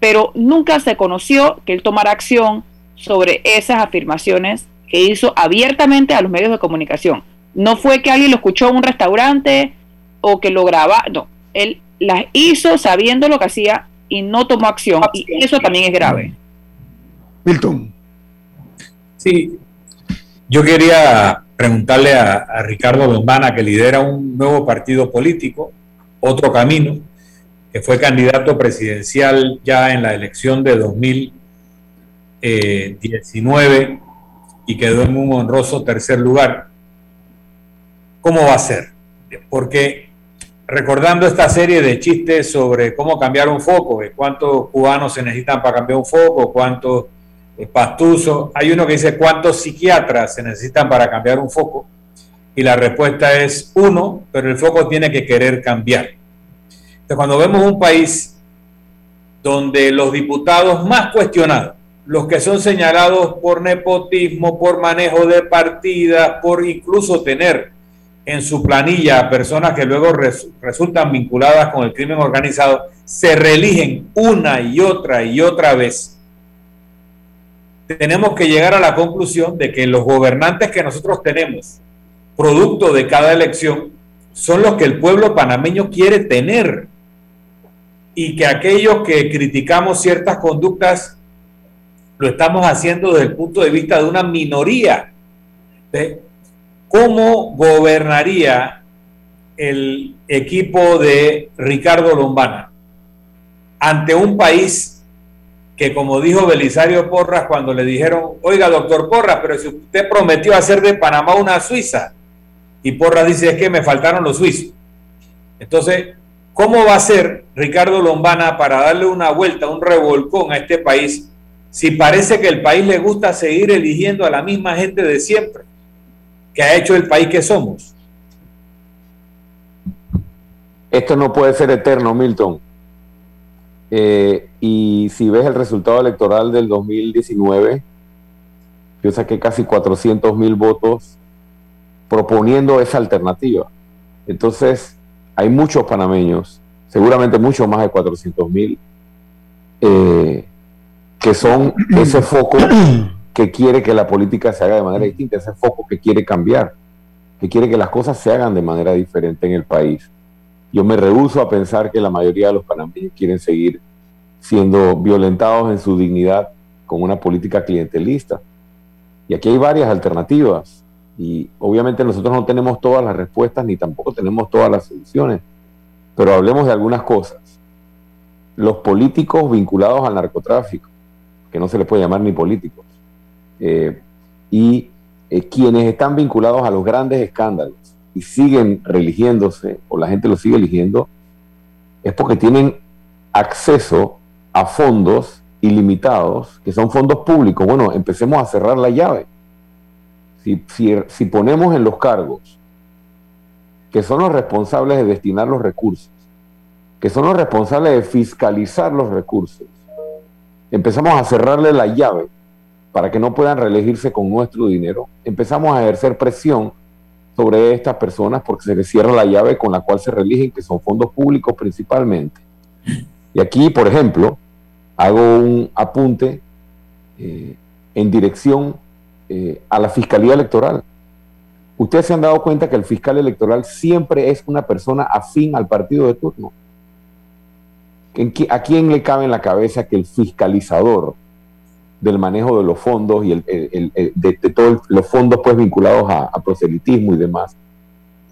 E: pero nunca se conoció que él tomara acción sobre esas afirmaciones que hizo abiertamente a los medios de comunicación. No fue que alguien lo escuchó en un restaurante o que lo graba, no, él las hizo sabiendo lo que hacía y no tomó acción. Y eso también es grave.
C: Milton.
D: Sí, yo quería preguntarle a, Ricardo Lombana, que lidera un nuevo partido político, Otro Camino, que fue candidato presidencial ya en la elección de 2019 y quedó en un honroso tercer lugar. ¿Cómo va a ser? Porque recordando esta serie de chistes sobre cómo cambiar un foco, cuántos cubanos se necesitan para cambiar un foco, cuántos eh, pastuzos. Hay uno que dice cuántos psiquiatras se necesitan para cambiar un foco. Y la respuesta es uno, pero el foco tiene que querer cambiar. Entonces, cuando vemos un país donde los diputados más cuestionados, los que son señalados por nepotismo, por manejo de partidas, por incluso tener en su planilla personas que luego resultan vinculadas con el crimen organizado, se reeligen una y otra y otra vez, tenemos que llegar a la conclusión de que los gobernantes que nosotros tenemos, producto de cada elección, son los que el pueblo panameño quiere tener. Y que aquellos que criticamos ciertas conductas lo estamos haciendo desde el punto de vista de una minoría. ¿Cómo gobernaría el equipo de Ricardo Lombana ante un país que, como dijo Belisario Porras cuando le dijeron, oiga, doctor Porras, pero si usted prometió hacer de Panamá una Suiza, y Porras dice, es que me faltaron los suizos. Entonces, ¿Cómo va a ser Ricardo Lombana para darle una vuelta, un revolcón a este país si parece que el país le gusta seguir eligiendo a la misma gente de siempre que ha hecho el país que somos?
I: Esto no puede ser eterno, Milton. Eh, y si ves el resultado electoral del 2019, yo saqué casi 400 mil votos proponiendo esa alternativa. Entonces, hay muchos panameños, seguramente mucho más de 400 mil, eh, que son ese foco que quiere que la política se haga de manera distinta, ese foco que quiere cambiar, que quiere que las cosas se hagan de manera diferente en el país. Yo me rehuso a pensar que la mayoría de los panameños quieren seguir siendo violentados en su dignidad con una política clientelista. Y aquí hay varias alternativas. Y obviamente nosotros no tenemos todas las respuestas ni tampoco tenemos todas las soluciones. Pero hablemos de algunas cosas. Los políticos vinculados al narcotráfico, que no se les puede llamar ni políticos, y eh, quienes están vinculados a los grandes escándalos y siguen religiéndose, o la gente lo sigue eligiendo, es porque tienen acceso a fondos ilimitados, que son fondos públicos. Bueno, empecemos a cerrar la llave. Si, si, ponemos en los cargos que son los responsables de destinar los recursos, que son los responsables de fiscalizar los recursos, empezamos a cerrarle la llave para que no puedan reelegirse con nuestro dinero, empezamos a ejercer presión sobre estas personas porque se les cierra la llave con la cual se reeligen, que son fondos públicos principalmente. Y aquí, por ejemplo, hago un apunte eh, en dirección eh, a la Fiscalía Electoral. Ustedes se han dado cuenta que el fiscal electoral siempre es una persona afín al partido de turno. ¿A quién le cabe en la cabeza que el fiscalizador del manejo de los fondos y el, de, todos los fondos pues vinculados a, proselitismo y demás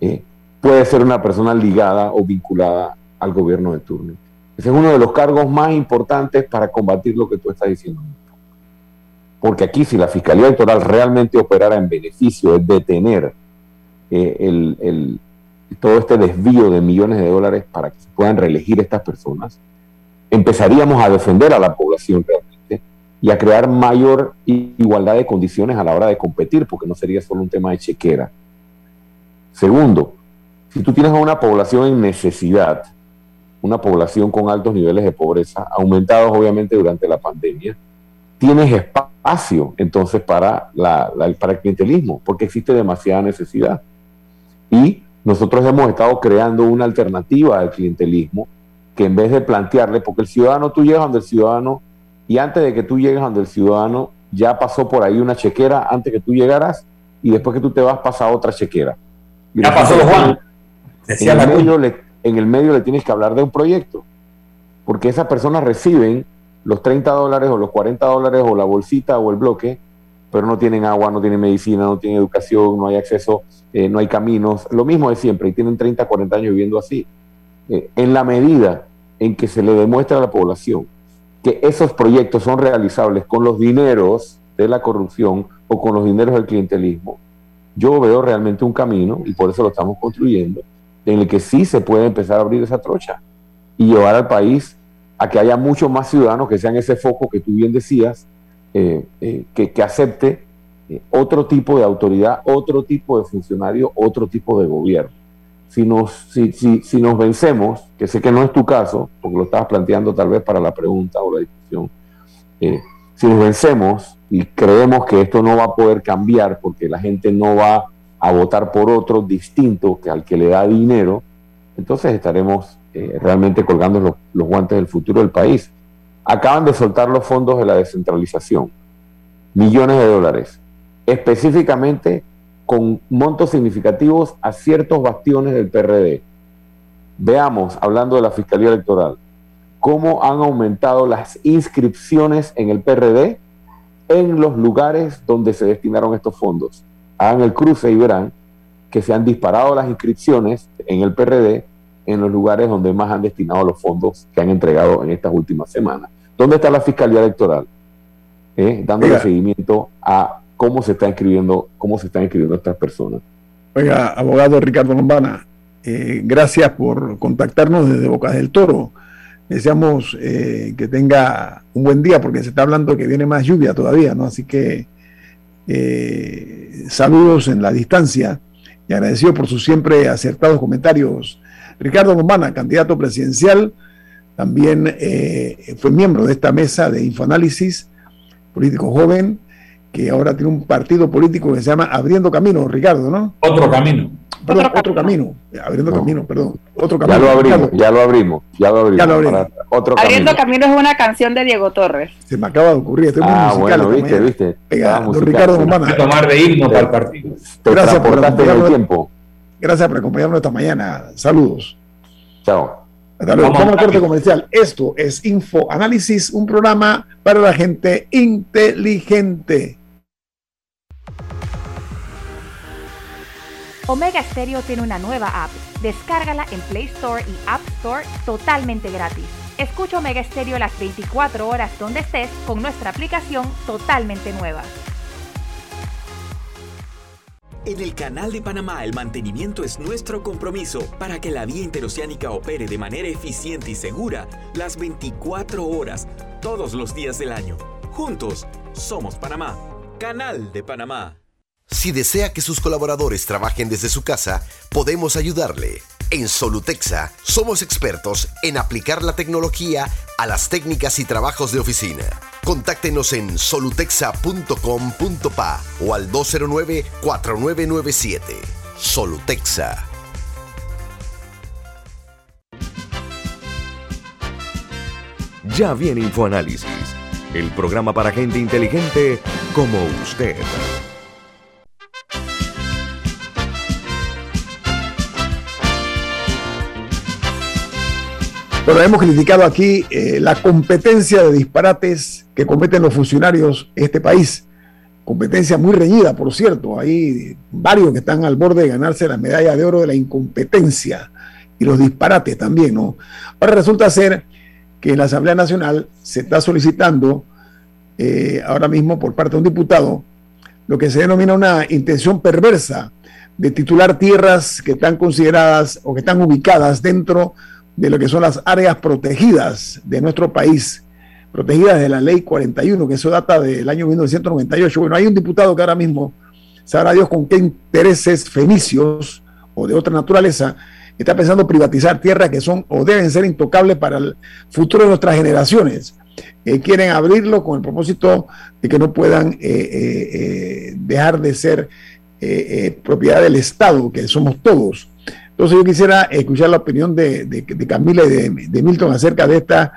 I: eh, puede ser una persona ligada o vinculada al gobierno de turno? Ese es uno de los cargos más importantes para combatir lo que tú estás diciendo. Porque aquí si la Fiscalía Electoral realmente operara en beneficio de detener eh, el, todo este desvío de millones de dólares para que se puedan reelegir estas personas, empezaríamos a defender a la población realmente y a crear mayor igualdad de condiciones a la hora de competir, porque no sería solo un tema de chequera. Segundo, si tú tienes a una población en necesidad, una población con altos niveles de pobreza, aumentados obviamente durante la pandemia, tienes espacio entonces para, para el clientelismo, porque existe demasiada necesidad. Y nosotros hemos estado creando una alternativa al clientelismo que en vez de plantearle, porque el ciudadano, tú llegas donde el ciudadano y antes de que tú llegues donde el ciudadano, ya pasó por ahí una chequera antes que tú llegaras y después que tú te vas pasa otra chequera.
D: ya pasó Juan.
I: Decía en el medio le tienes que hablar de un proyecto, porque esas personas reciben los 30 dólares o los 40 dólares o la bolsita o el bloque, pero no tienen agua, no tienen medicina, no tienen educación, no hay acceso, eh, no hay caminos, lo mismo de siempre, y tienen 30, 40 años viviendo así. Eh, en la medida en que se le demuestra a la población que esos proyectos son realizables con los dineros de la corrupción o con los dineros del clientelismo, yo veo realmente un camino, y por eso lo estamos construyendo, en el que sí se puede empezar a abrir esa trocha y llevar al país a que haya muchos más ciudadanos que sean ese foco que tú bien decías, eh, eh, que, acepte eh, otro tipo de autoridad, otro tipo de funcionario, otro tipo de gobierno. Si nos, si, si, nos vencemos, que sé que no es tu caso, porque lo estabas planteando tal vez para la pregunta o la discusión, si nos vencemos y creemos que esto no va a poder cambiar porque la gente no va a votar por otro distinto que al que le da dinero, entonces estaremos eh, realmente colgando los, los, guantes del futuro del país. Acaban de soltar los fondos de la descentralización, millones de dólares, específicamente con montos significativos a ciertos bastiones del PRD. Veamos, hablando de la Fiscalía Electoral, cómo han aumentado las inscripciones en el PRD en los lugares donde se destinaron estos fondos hagan el cruce y verán que se han disparado las inscripciones en el PRD en los lugares donde más han destinado los fondos que han entregado en estas últimas semanas. ¿Dónde está la Fiscalía Electoral? ¿Eh? Dándole seguimiento a cómo se está inscribiendo, cómo se están inscribiendo estas personas.
C: Oiga, abogado Ricardo Lombana, Eh, gracias por contactarnos desde Bocas del Toro. Deseamos eh, que tenga un buen día porque se está hablando que viene más lluvia todavía, ¿no? Así que eh, saludos en la distancia y agradecido por sus siempre acertados comentarios. Ricardo Bombana, candidato presidencial, también fue miembro de esta mesa de Infoanálisis, político joven, que ahora tiene un partido político que se llama Abriendo Camino, Ricardo, ¿no?
D: Otro camino.
C: Perdón, otro, camino. Abriendo camino, perdón. Otro camino.
I: Ya lo abrimos, ya lo abrimos, ya lo abrimos. Ya lo abrimos.
E: Otro Abriendo camino. es una canción de Diego Torres.
C: Se me acaba de ocurrir, estoy
I: muy ah, bueno, viste, viste.
C: Venga, don Ricardo Romana.
D: tomar de himno para el partido.
C: Gracias por acompañarnos. tiempo. Gracias por acompañarnos esta mañana. Saludos.
I: Chao.
C: Vamos, Vamos al corte comercial. Esto es Info Análisis, un programa para la gente inteligente.
F: Omega Stereo tiene una nueva app. Descárgala en Play Store y App Store totalmente gratis. Escucha Omega Stereo las 24 horas donde estés con nuestra aplicación totalmente nueva.
G: En el Canal de Panamá el mantenimiento es nuestro compromiso para que la vía interoceánica opere de manera eficiente y segura las 24 horas, todos los días del año. Juntos, somos Panamá. Canal de Panamá.
L: Si desea que sus colaboradores trabajen desde su casa, podemos ayudarle. En Solutexa somos expertos en aplicar la tecnología a las técnicas y trabajos de oficina. Contáctenos en solutexa.com.pa o al 209-4997. Solutexa.
B: Ya viene InfoAnálisis, el programa para gente inteligente como usted.
C: Bueno, hemos criticado aquí eh, la competencia de disparates que cometen los funcionarios de este país. Competencia muy reñida, por cierto. Hay varios que están al borde de ganarse la medalla de oro de la incompetencia y los disparates también, ¿no? Ahora resulta ser que en la Asamblea Nacional se está solicitando eh, ahora mismo por parte de un diputado lo que se denomina una intención perversa de titular tierras que están consideradas o que están ubicadas dentro de lo que son las áreas protegidas de nuestro país, protegidas de la ley 41, que eso data del año 1998. Bueno, hay un diputado que ahora mismo, sabrá Dios con qué intereses fenicios o de otra naturaleza, está pensando privatizar tierras que son o deben ser intocables para el futuro de nuestras generaciones. Eh, quieren abrirlo con el propósito de que no puedan eh, eh, dejar de ser propiedad del Estado, que somos todos. Entonces yo quisiera escuchar la opinión de, Camila y de, Milton acerca de esta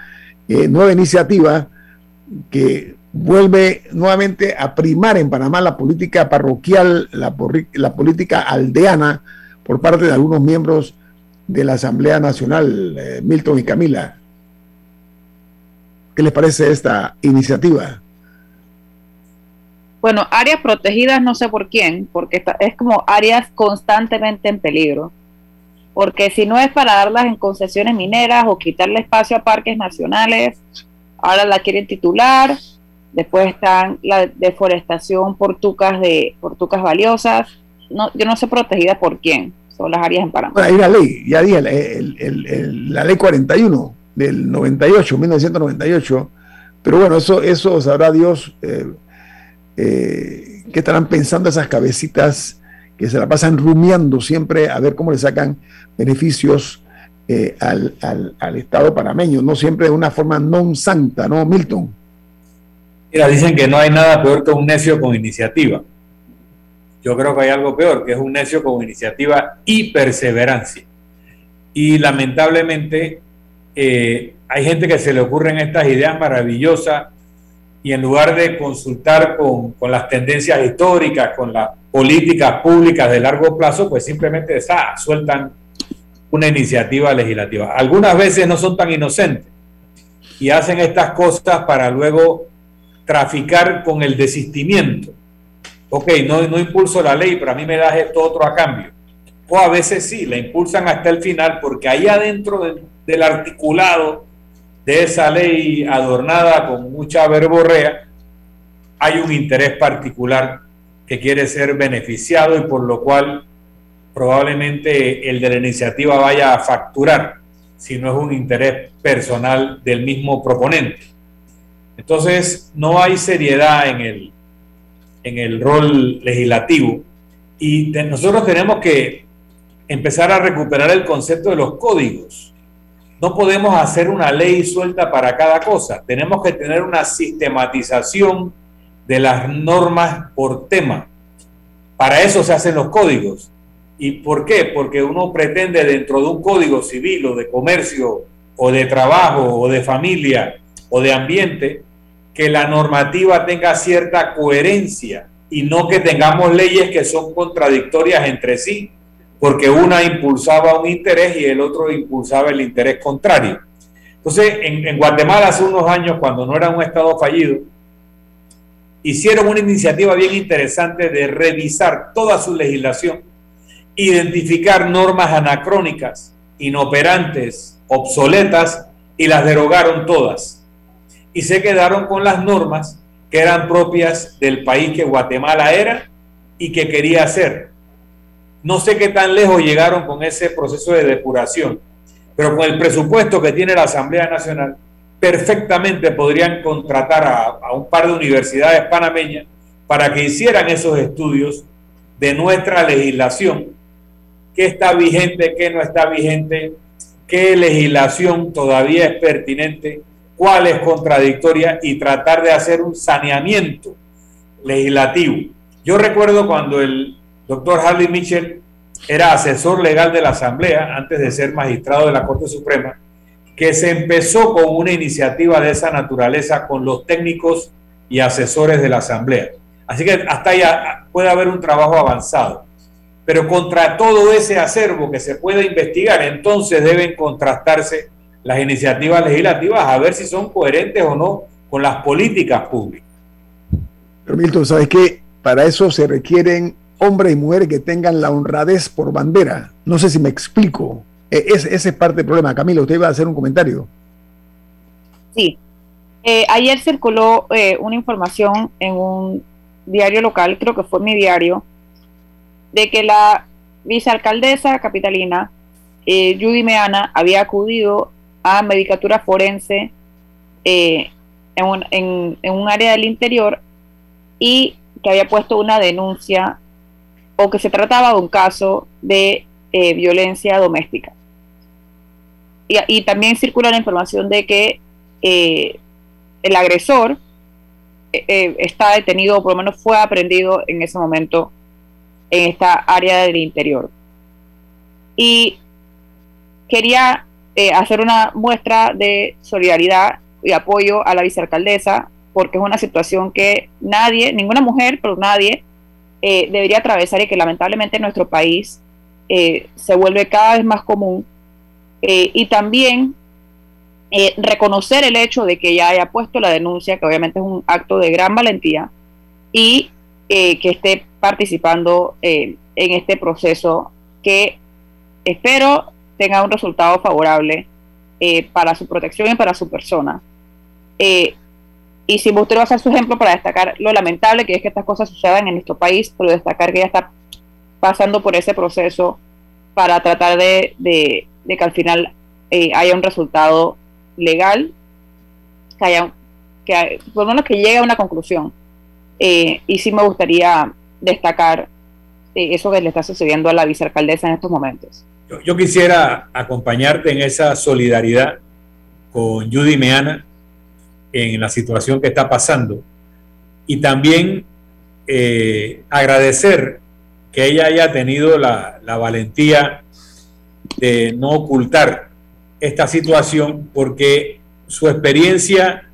C: eh, nueva iniciativa que vuelve nuevamente a primar en Panamá la política parroquial, la, política aldeana por parte de algunos miembros de la Asamblea Nacional, eh, Milton y Camila. ¿Qué les parece esta iniciativa?
E: Bueno, áreas protegidas no sé por quién, porque es como áreas constantemente en peligro porque si no es para darlas en concesiones mineras o quitarle espacio a parques nacionales, ahora la quieren titular, después están la deforestación por tucas, de, por tucas valiosas, no, yo no sé protegida por quién, son las áreas en Panamá.
C: hay una ley, ya dije, la ley 41 del 98, 1998, pero bueno, eso, eso sabrá Dios eh, eh, qué estarán pensando esas cabecitas que se la pasan rumiando siempre a ver cómo le sacan beneficios eh, al, Estado panameño, no siempre de una forma non santa, ¿no, Milton?
D: Mira, dicen que no hay nada peor que un necio con iniciativa. Yo creo que hay algo peor, que es un necio con iniciativa y perseverancia. Y lamentablemente eh, hay gente que se le ocurren estas ideas maravillosas y en lugar de consultar con, con las tendencias históricas, con las políticas públicas de largo plazo, pues simplemente sueltan una iniciativa legislativa. Algunas veces no son tan inocentes y hacen estas cosas para luego traficar con el desistimiento. Ok, no, no impulso la ley, pero a mí me das esto otro a cambio. O a veces sí, la impulsan hasta el final porque ahí adentro del articulado de esa ley adornada con mucha verborrea hay un interés particular que quiere ser beneficiado y por lo cual probablemente el de la iniciativa vaya a facturar si no es un interés personal del mismo proponente. Entonces, no hay seriedad en el, en el rol legislativo y nosotros tenemos que empezar a recuperar el concepto de los códigos. No podemos hacer una ley suelta para cada cosa. Tenemos que tener una sistematización de las normas por tema. Para eso se hacen los códigos. ¿Y por qué? Porque uno pretende dentro de un código civil o de comercio o de trabajo o de familia o de ambiente que la normativa tenga cierta coherencia y no que tengamos leyes que son contradictorias entre sí, porque una impulsaba un interés y el otro impulsaba el interés contrario. Entonces, en, en Guatemala hace unos años, cuando no era un Estado fallido, hicieron una iniciativa bien interesante de revisar toda su legislación identificar normas anacrónicas, inoperantes, obsoletas y las derogaron todas. Y se quedaron con las normas que eran propias del país que Guatemala era y que quería hacer. No sé qué tan lejos llegaron con ese proceso de depuración, pero con el presupuesto que tiene la Asamblea Nacional, perfectamente podrían contratar a, un par de universidades panameñas para que hicieran esos estudios de nuestra legislación qué está vigente, qué no está vigente, qué legislación todavía es pertinente, cuál es contradictoria y tratar de hacer un saneamiento legislativo. Yo recuerdo cuando el doctor Harley Mitchell era asesor legal de la Asamblea antes de ser magistrado de la Corte Suprema, que se empezó con una iniciativa de esa naturaleza con los técnicos y asesores de la Asamblea. Así que hasta allá puede haber un trabajo avanzado. Pero contra todo ese acervo que se puede investigar, entonces deben contrastarse las iniciativas legislativas a ver si son coherentes o no con las políticas públicas.
C: Pero Milton, ¿sabes qué? Para eso se requieren hombres y mujeres que tengan la honradez por bandera. No sé si me explico. E, ese es parte del problema. Camilo, usted iba a hacer un comentario.
E: Sí. Eh, ayer circuló eh, una información en un diario local, creo que fue mi diario, de que la vicealcaldesa capitalina, eh, Judy Meana, había acudido a medicatura forense eh, en, un, en, un área del interior y que había puesto una denuncia o que se trataba de un caso de eh, violencia doméstica. Y, también circula la información de que el agresor está detenido, o por lo menos fue aprendido en ese momento en esta área del interior. Y quería eh, hacer una muestra de solidaridad y apoyo a la vicealcaldesa, porque es una situación que nadie, ninguna mujer, pero nadie, eh, debería atravesar y que lamentablemente en nuestro país eh, se vuelve cada vez más común. y también reconocer el hecho de que ella haya puesto la denuncia, que obviamente es un acto de gran valentía, y que esté participando eh, en este proceso que espero tenga un resultado favorable eh, para su protección y para su persona. Eh, y si usted va a ser su ejemplo para destacar lo lamentable que es que estas cosas sucedan en nuestro país, pero destacar que ella está pasando por ese proceso para tratar de, de, que al final haya un resultado legal, que haya, que por lo menos que llegue a una conclusión. y sí me gustaría destacar eh, eso que le está sucediendo a la vicealcaldesa en estos momentos.
D: Yo, quisiera acompañarte en esa solidaridad con Judy Meana en la situación que está pasando y también eh, agradecer que ella haya tenido la, la valentía de no ocultar esta situación porque su experiencia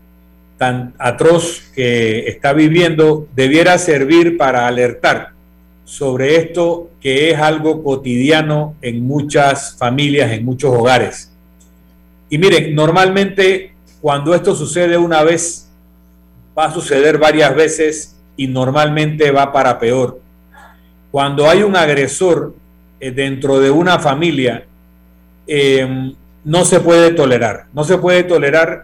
D: tan atroz que está viviendo debiera servir para alertar sobre esto que es algo cotidiano en muchas familias, en muchos hogares. Y miren, normalmente cuando esto sucede una vez, va a suceder varias veces y normalmente va para peor. Cuando hay un agresor eh, dentro de una familia, eh, no se puede tolerar, no se puede tolerar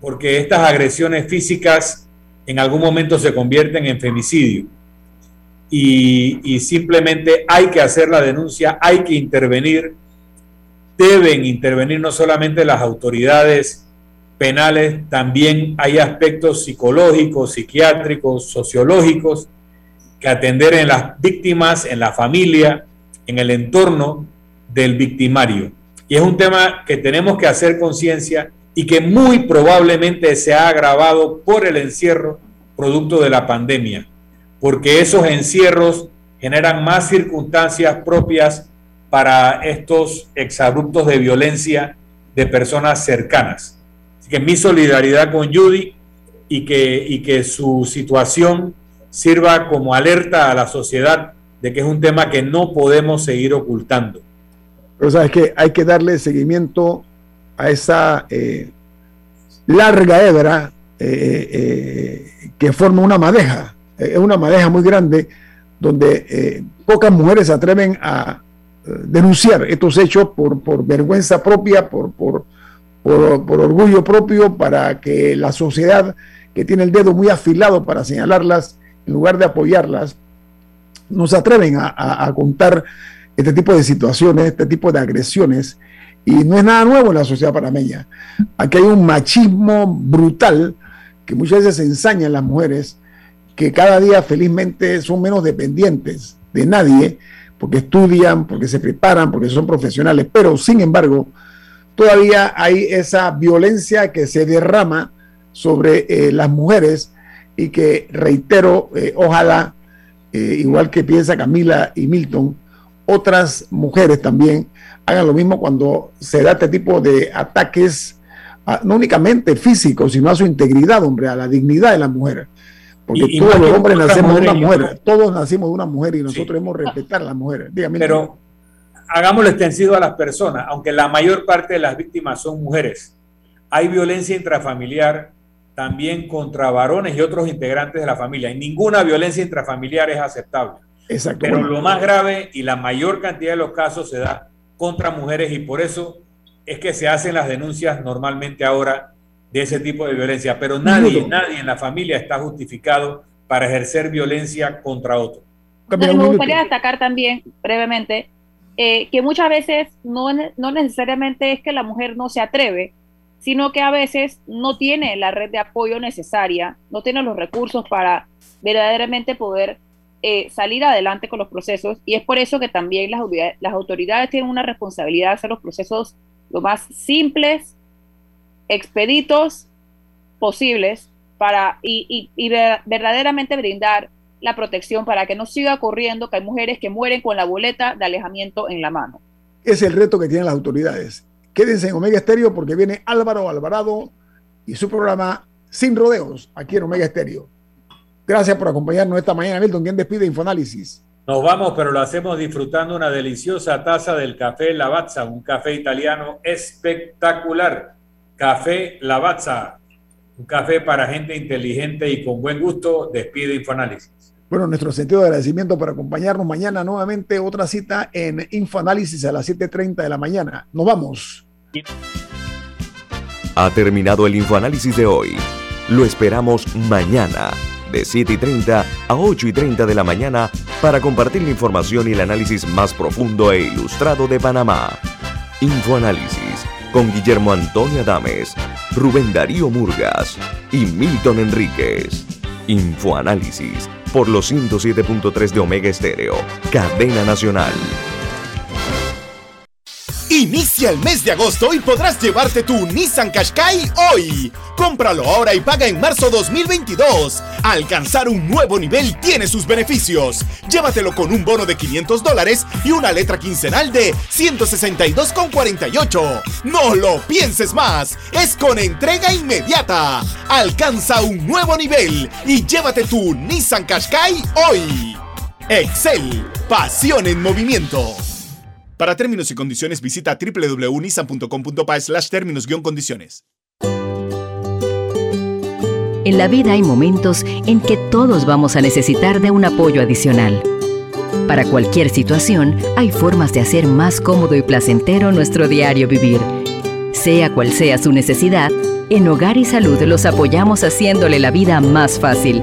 D: porque estas agresiones físicas en algún momento se convierten en femicidio. y, simplemente hay que hacer la denuncia, hay que intervenir, deben intervenir no solamente las autoridades penales, también hay aspectos psicológicos, psiquiátricos, sociológicos que atender en las víctimas, en la familia, en el entorno del victimario. Y es un tema que tenemos que hacer conciencia y que muy probablemente se ha agravado por el encierro producto de la pandemia porque esos encierros generan más circunstancias propias para estos exabruptos de violencia de personas cercanas. Que mi solidaridad con Judy y que, y que su situación sirva como alerta a la sociedad de que es un tema que no podemos seguir ocultando.
C: Pero sabes que hay que darle seguimiento a esa eh, larga hebra eh, eh, que forma una madeja es una madeja muy grande donde pocas mujeres se atreven a denunciar estos hechos por, por vergüenza propia, por, por, por, orgullo propio, para que la sociedad que tiene el dedo muy afilado para señalarlas, en lugar de apoyarlas, no se atreven a, a contar este tipo de situaciones, este tipo de agresiones. Y no es nada nuevo en la sociedad panameña. Aquí hay un machismo brutal que muchas veces ensaña en las mujeres que cada día felizmente son menos dependientes de nadie, porque estudian, porque se preparan, porque son profesionales, pero sin embargo, todavía hay esa violencia que se derrama sobre eh, las mujeres y que, reitero, eh, ojalá, eh, igual que piensa Camila y Milton, otras mujeres también hagan lo mismo cuando se da este tipo de ataques, no únicamente físicos, sino a su integridad, hombre, a la dignidad de la mujer. Porque todos los hombres nacemos de una mujer, todos nacimos de una mujer y nosotros debemos respetar a las mujeres.
D: Pero hagámoslo extensivo a las personas, aunque la mayor parte de las víctimas son mujeres. Hay violencia intrafamiliar también contra varones y otros integrantes de la familia. Y ninguna violencia intrafamiliar es aceptable. Pero lo más grave y la mayor cantidad de los casos se da contra mujeres y por eso es que se hacen las denuncias normalmente ahora de ese tipo de violencia, pero nadie, nadie en la familia está justificado para ejercer violencia contra otro.
E: me gustaría destacar también brevemente eh, que muchas veces no, no necesariamente es que la mujer no se atreve, sino que a veces no tiene la red de apoyo necesaria, no tiene los recursos para verdaderamente poder eh, salir adelante con los procesos. Y es por eso que también las autoridades, las autoridades tienen una responsabilidad de hacer los procesos lo más simples, expeditos posibles para y, verdaderamente brindar la protección para que no siga ocurriendo que hay mujeres que mueren con la boleta de alejamiento en la mano.
C: Es el reto que tienen las autoridades. Quédense en Omega Estéreo porque viene Álvaro Alvarado y su programa Sin Rodeos aquí en Omega Estéreo. Gracias por acompañarnos esta mañana, Milton. ¿Quién despide Infoanálisis?
D: Nos vamos, pero lo hacemos disfrutando una deliciosa taza del café Lavazza, un café italiano espectacular Café Lavazza, un café para gente inteligente y con buen gusto. Despide Infoanálisis.
C: Bueno, nuestro sentido de agradecimiento por acompañarnos mañana nuevamente otra cita en Infoanálisis a las 7.30 de la mañana. Nos vamos.
B: Ha terminado el Infoanálisis de hoy. Lo esperamos mañana de 7.30 a 8.30 de la mañana para compartir la información y el análisis más profundo e ilustrado de Panamá. Infoanálisis con Guillermo Antonio Adames, Rubén Darío Murgas y Milton Enríquez. Infoanálisis por los 107.3 de Omega Estéreo, cadena nacional.
M: Inicia el mes de agosto y podrás llevarte tu Nissan Qashqai hoy. Cómpralo ahora y paga en marzo 2022. Alcanzar un nuevo nivel tiene sus beneficios. Llévatelo con un bono de 500 dólares y una letra quincenal de 162,48. No lo pienses más. Es con entrega inmediata. Alcanza un nuevo nivel y llévate tu Nissan Qashqai hoy. Excel, pasión en movimiento. Para términos y condiciones visita www.nissan.com.pa slash términos-condiciones.
H: En la vida hay momentos en que todos vamos a necesitar de un apoyo adicional. Para cualquier situación, hay formas de hacer más cómodo y placentero nuestro diario vivir. Sea cual sea su necesidad, en Hogar y Salud los apoyamos haciéndole la vida más fácil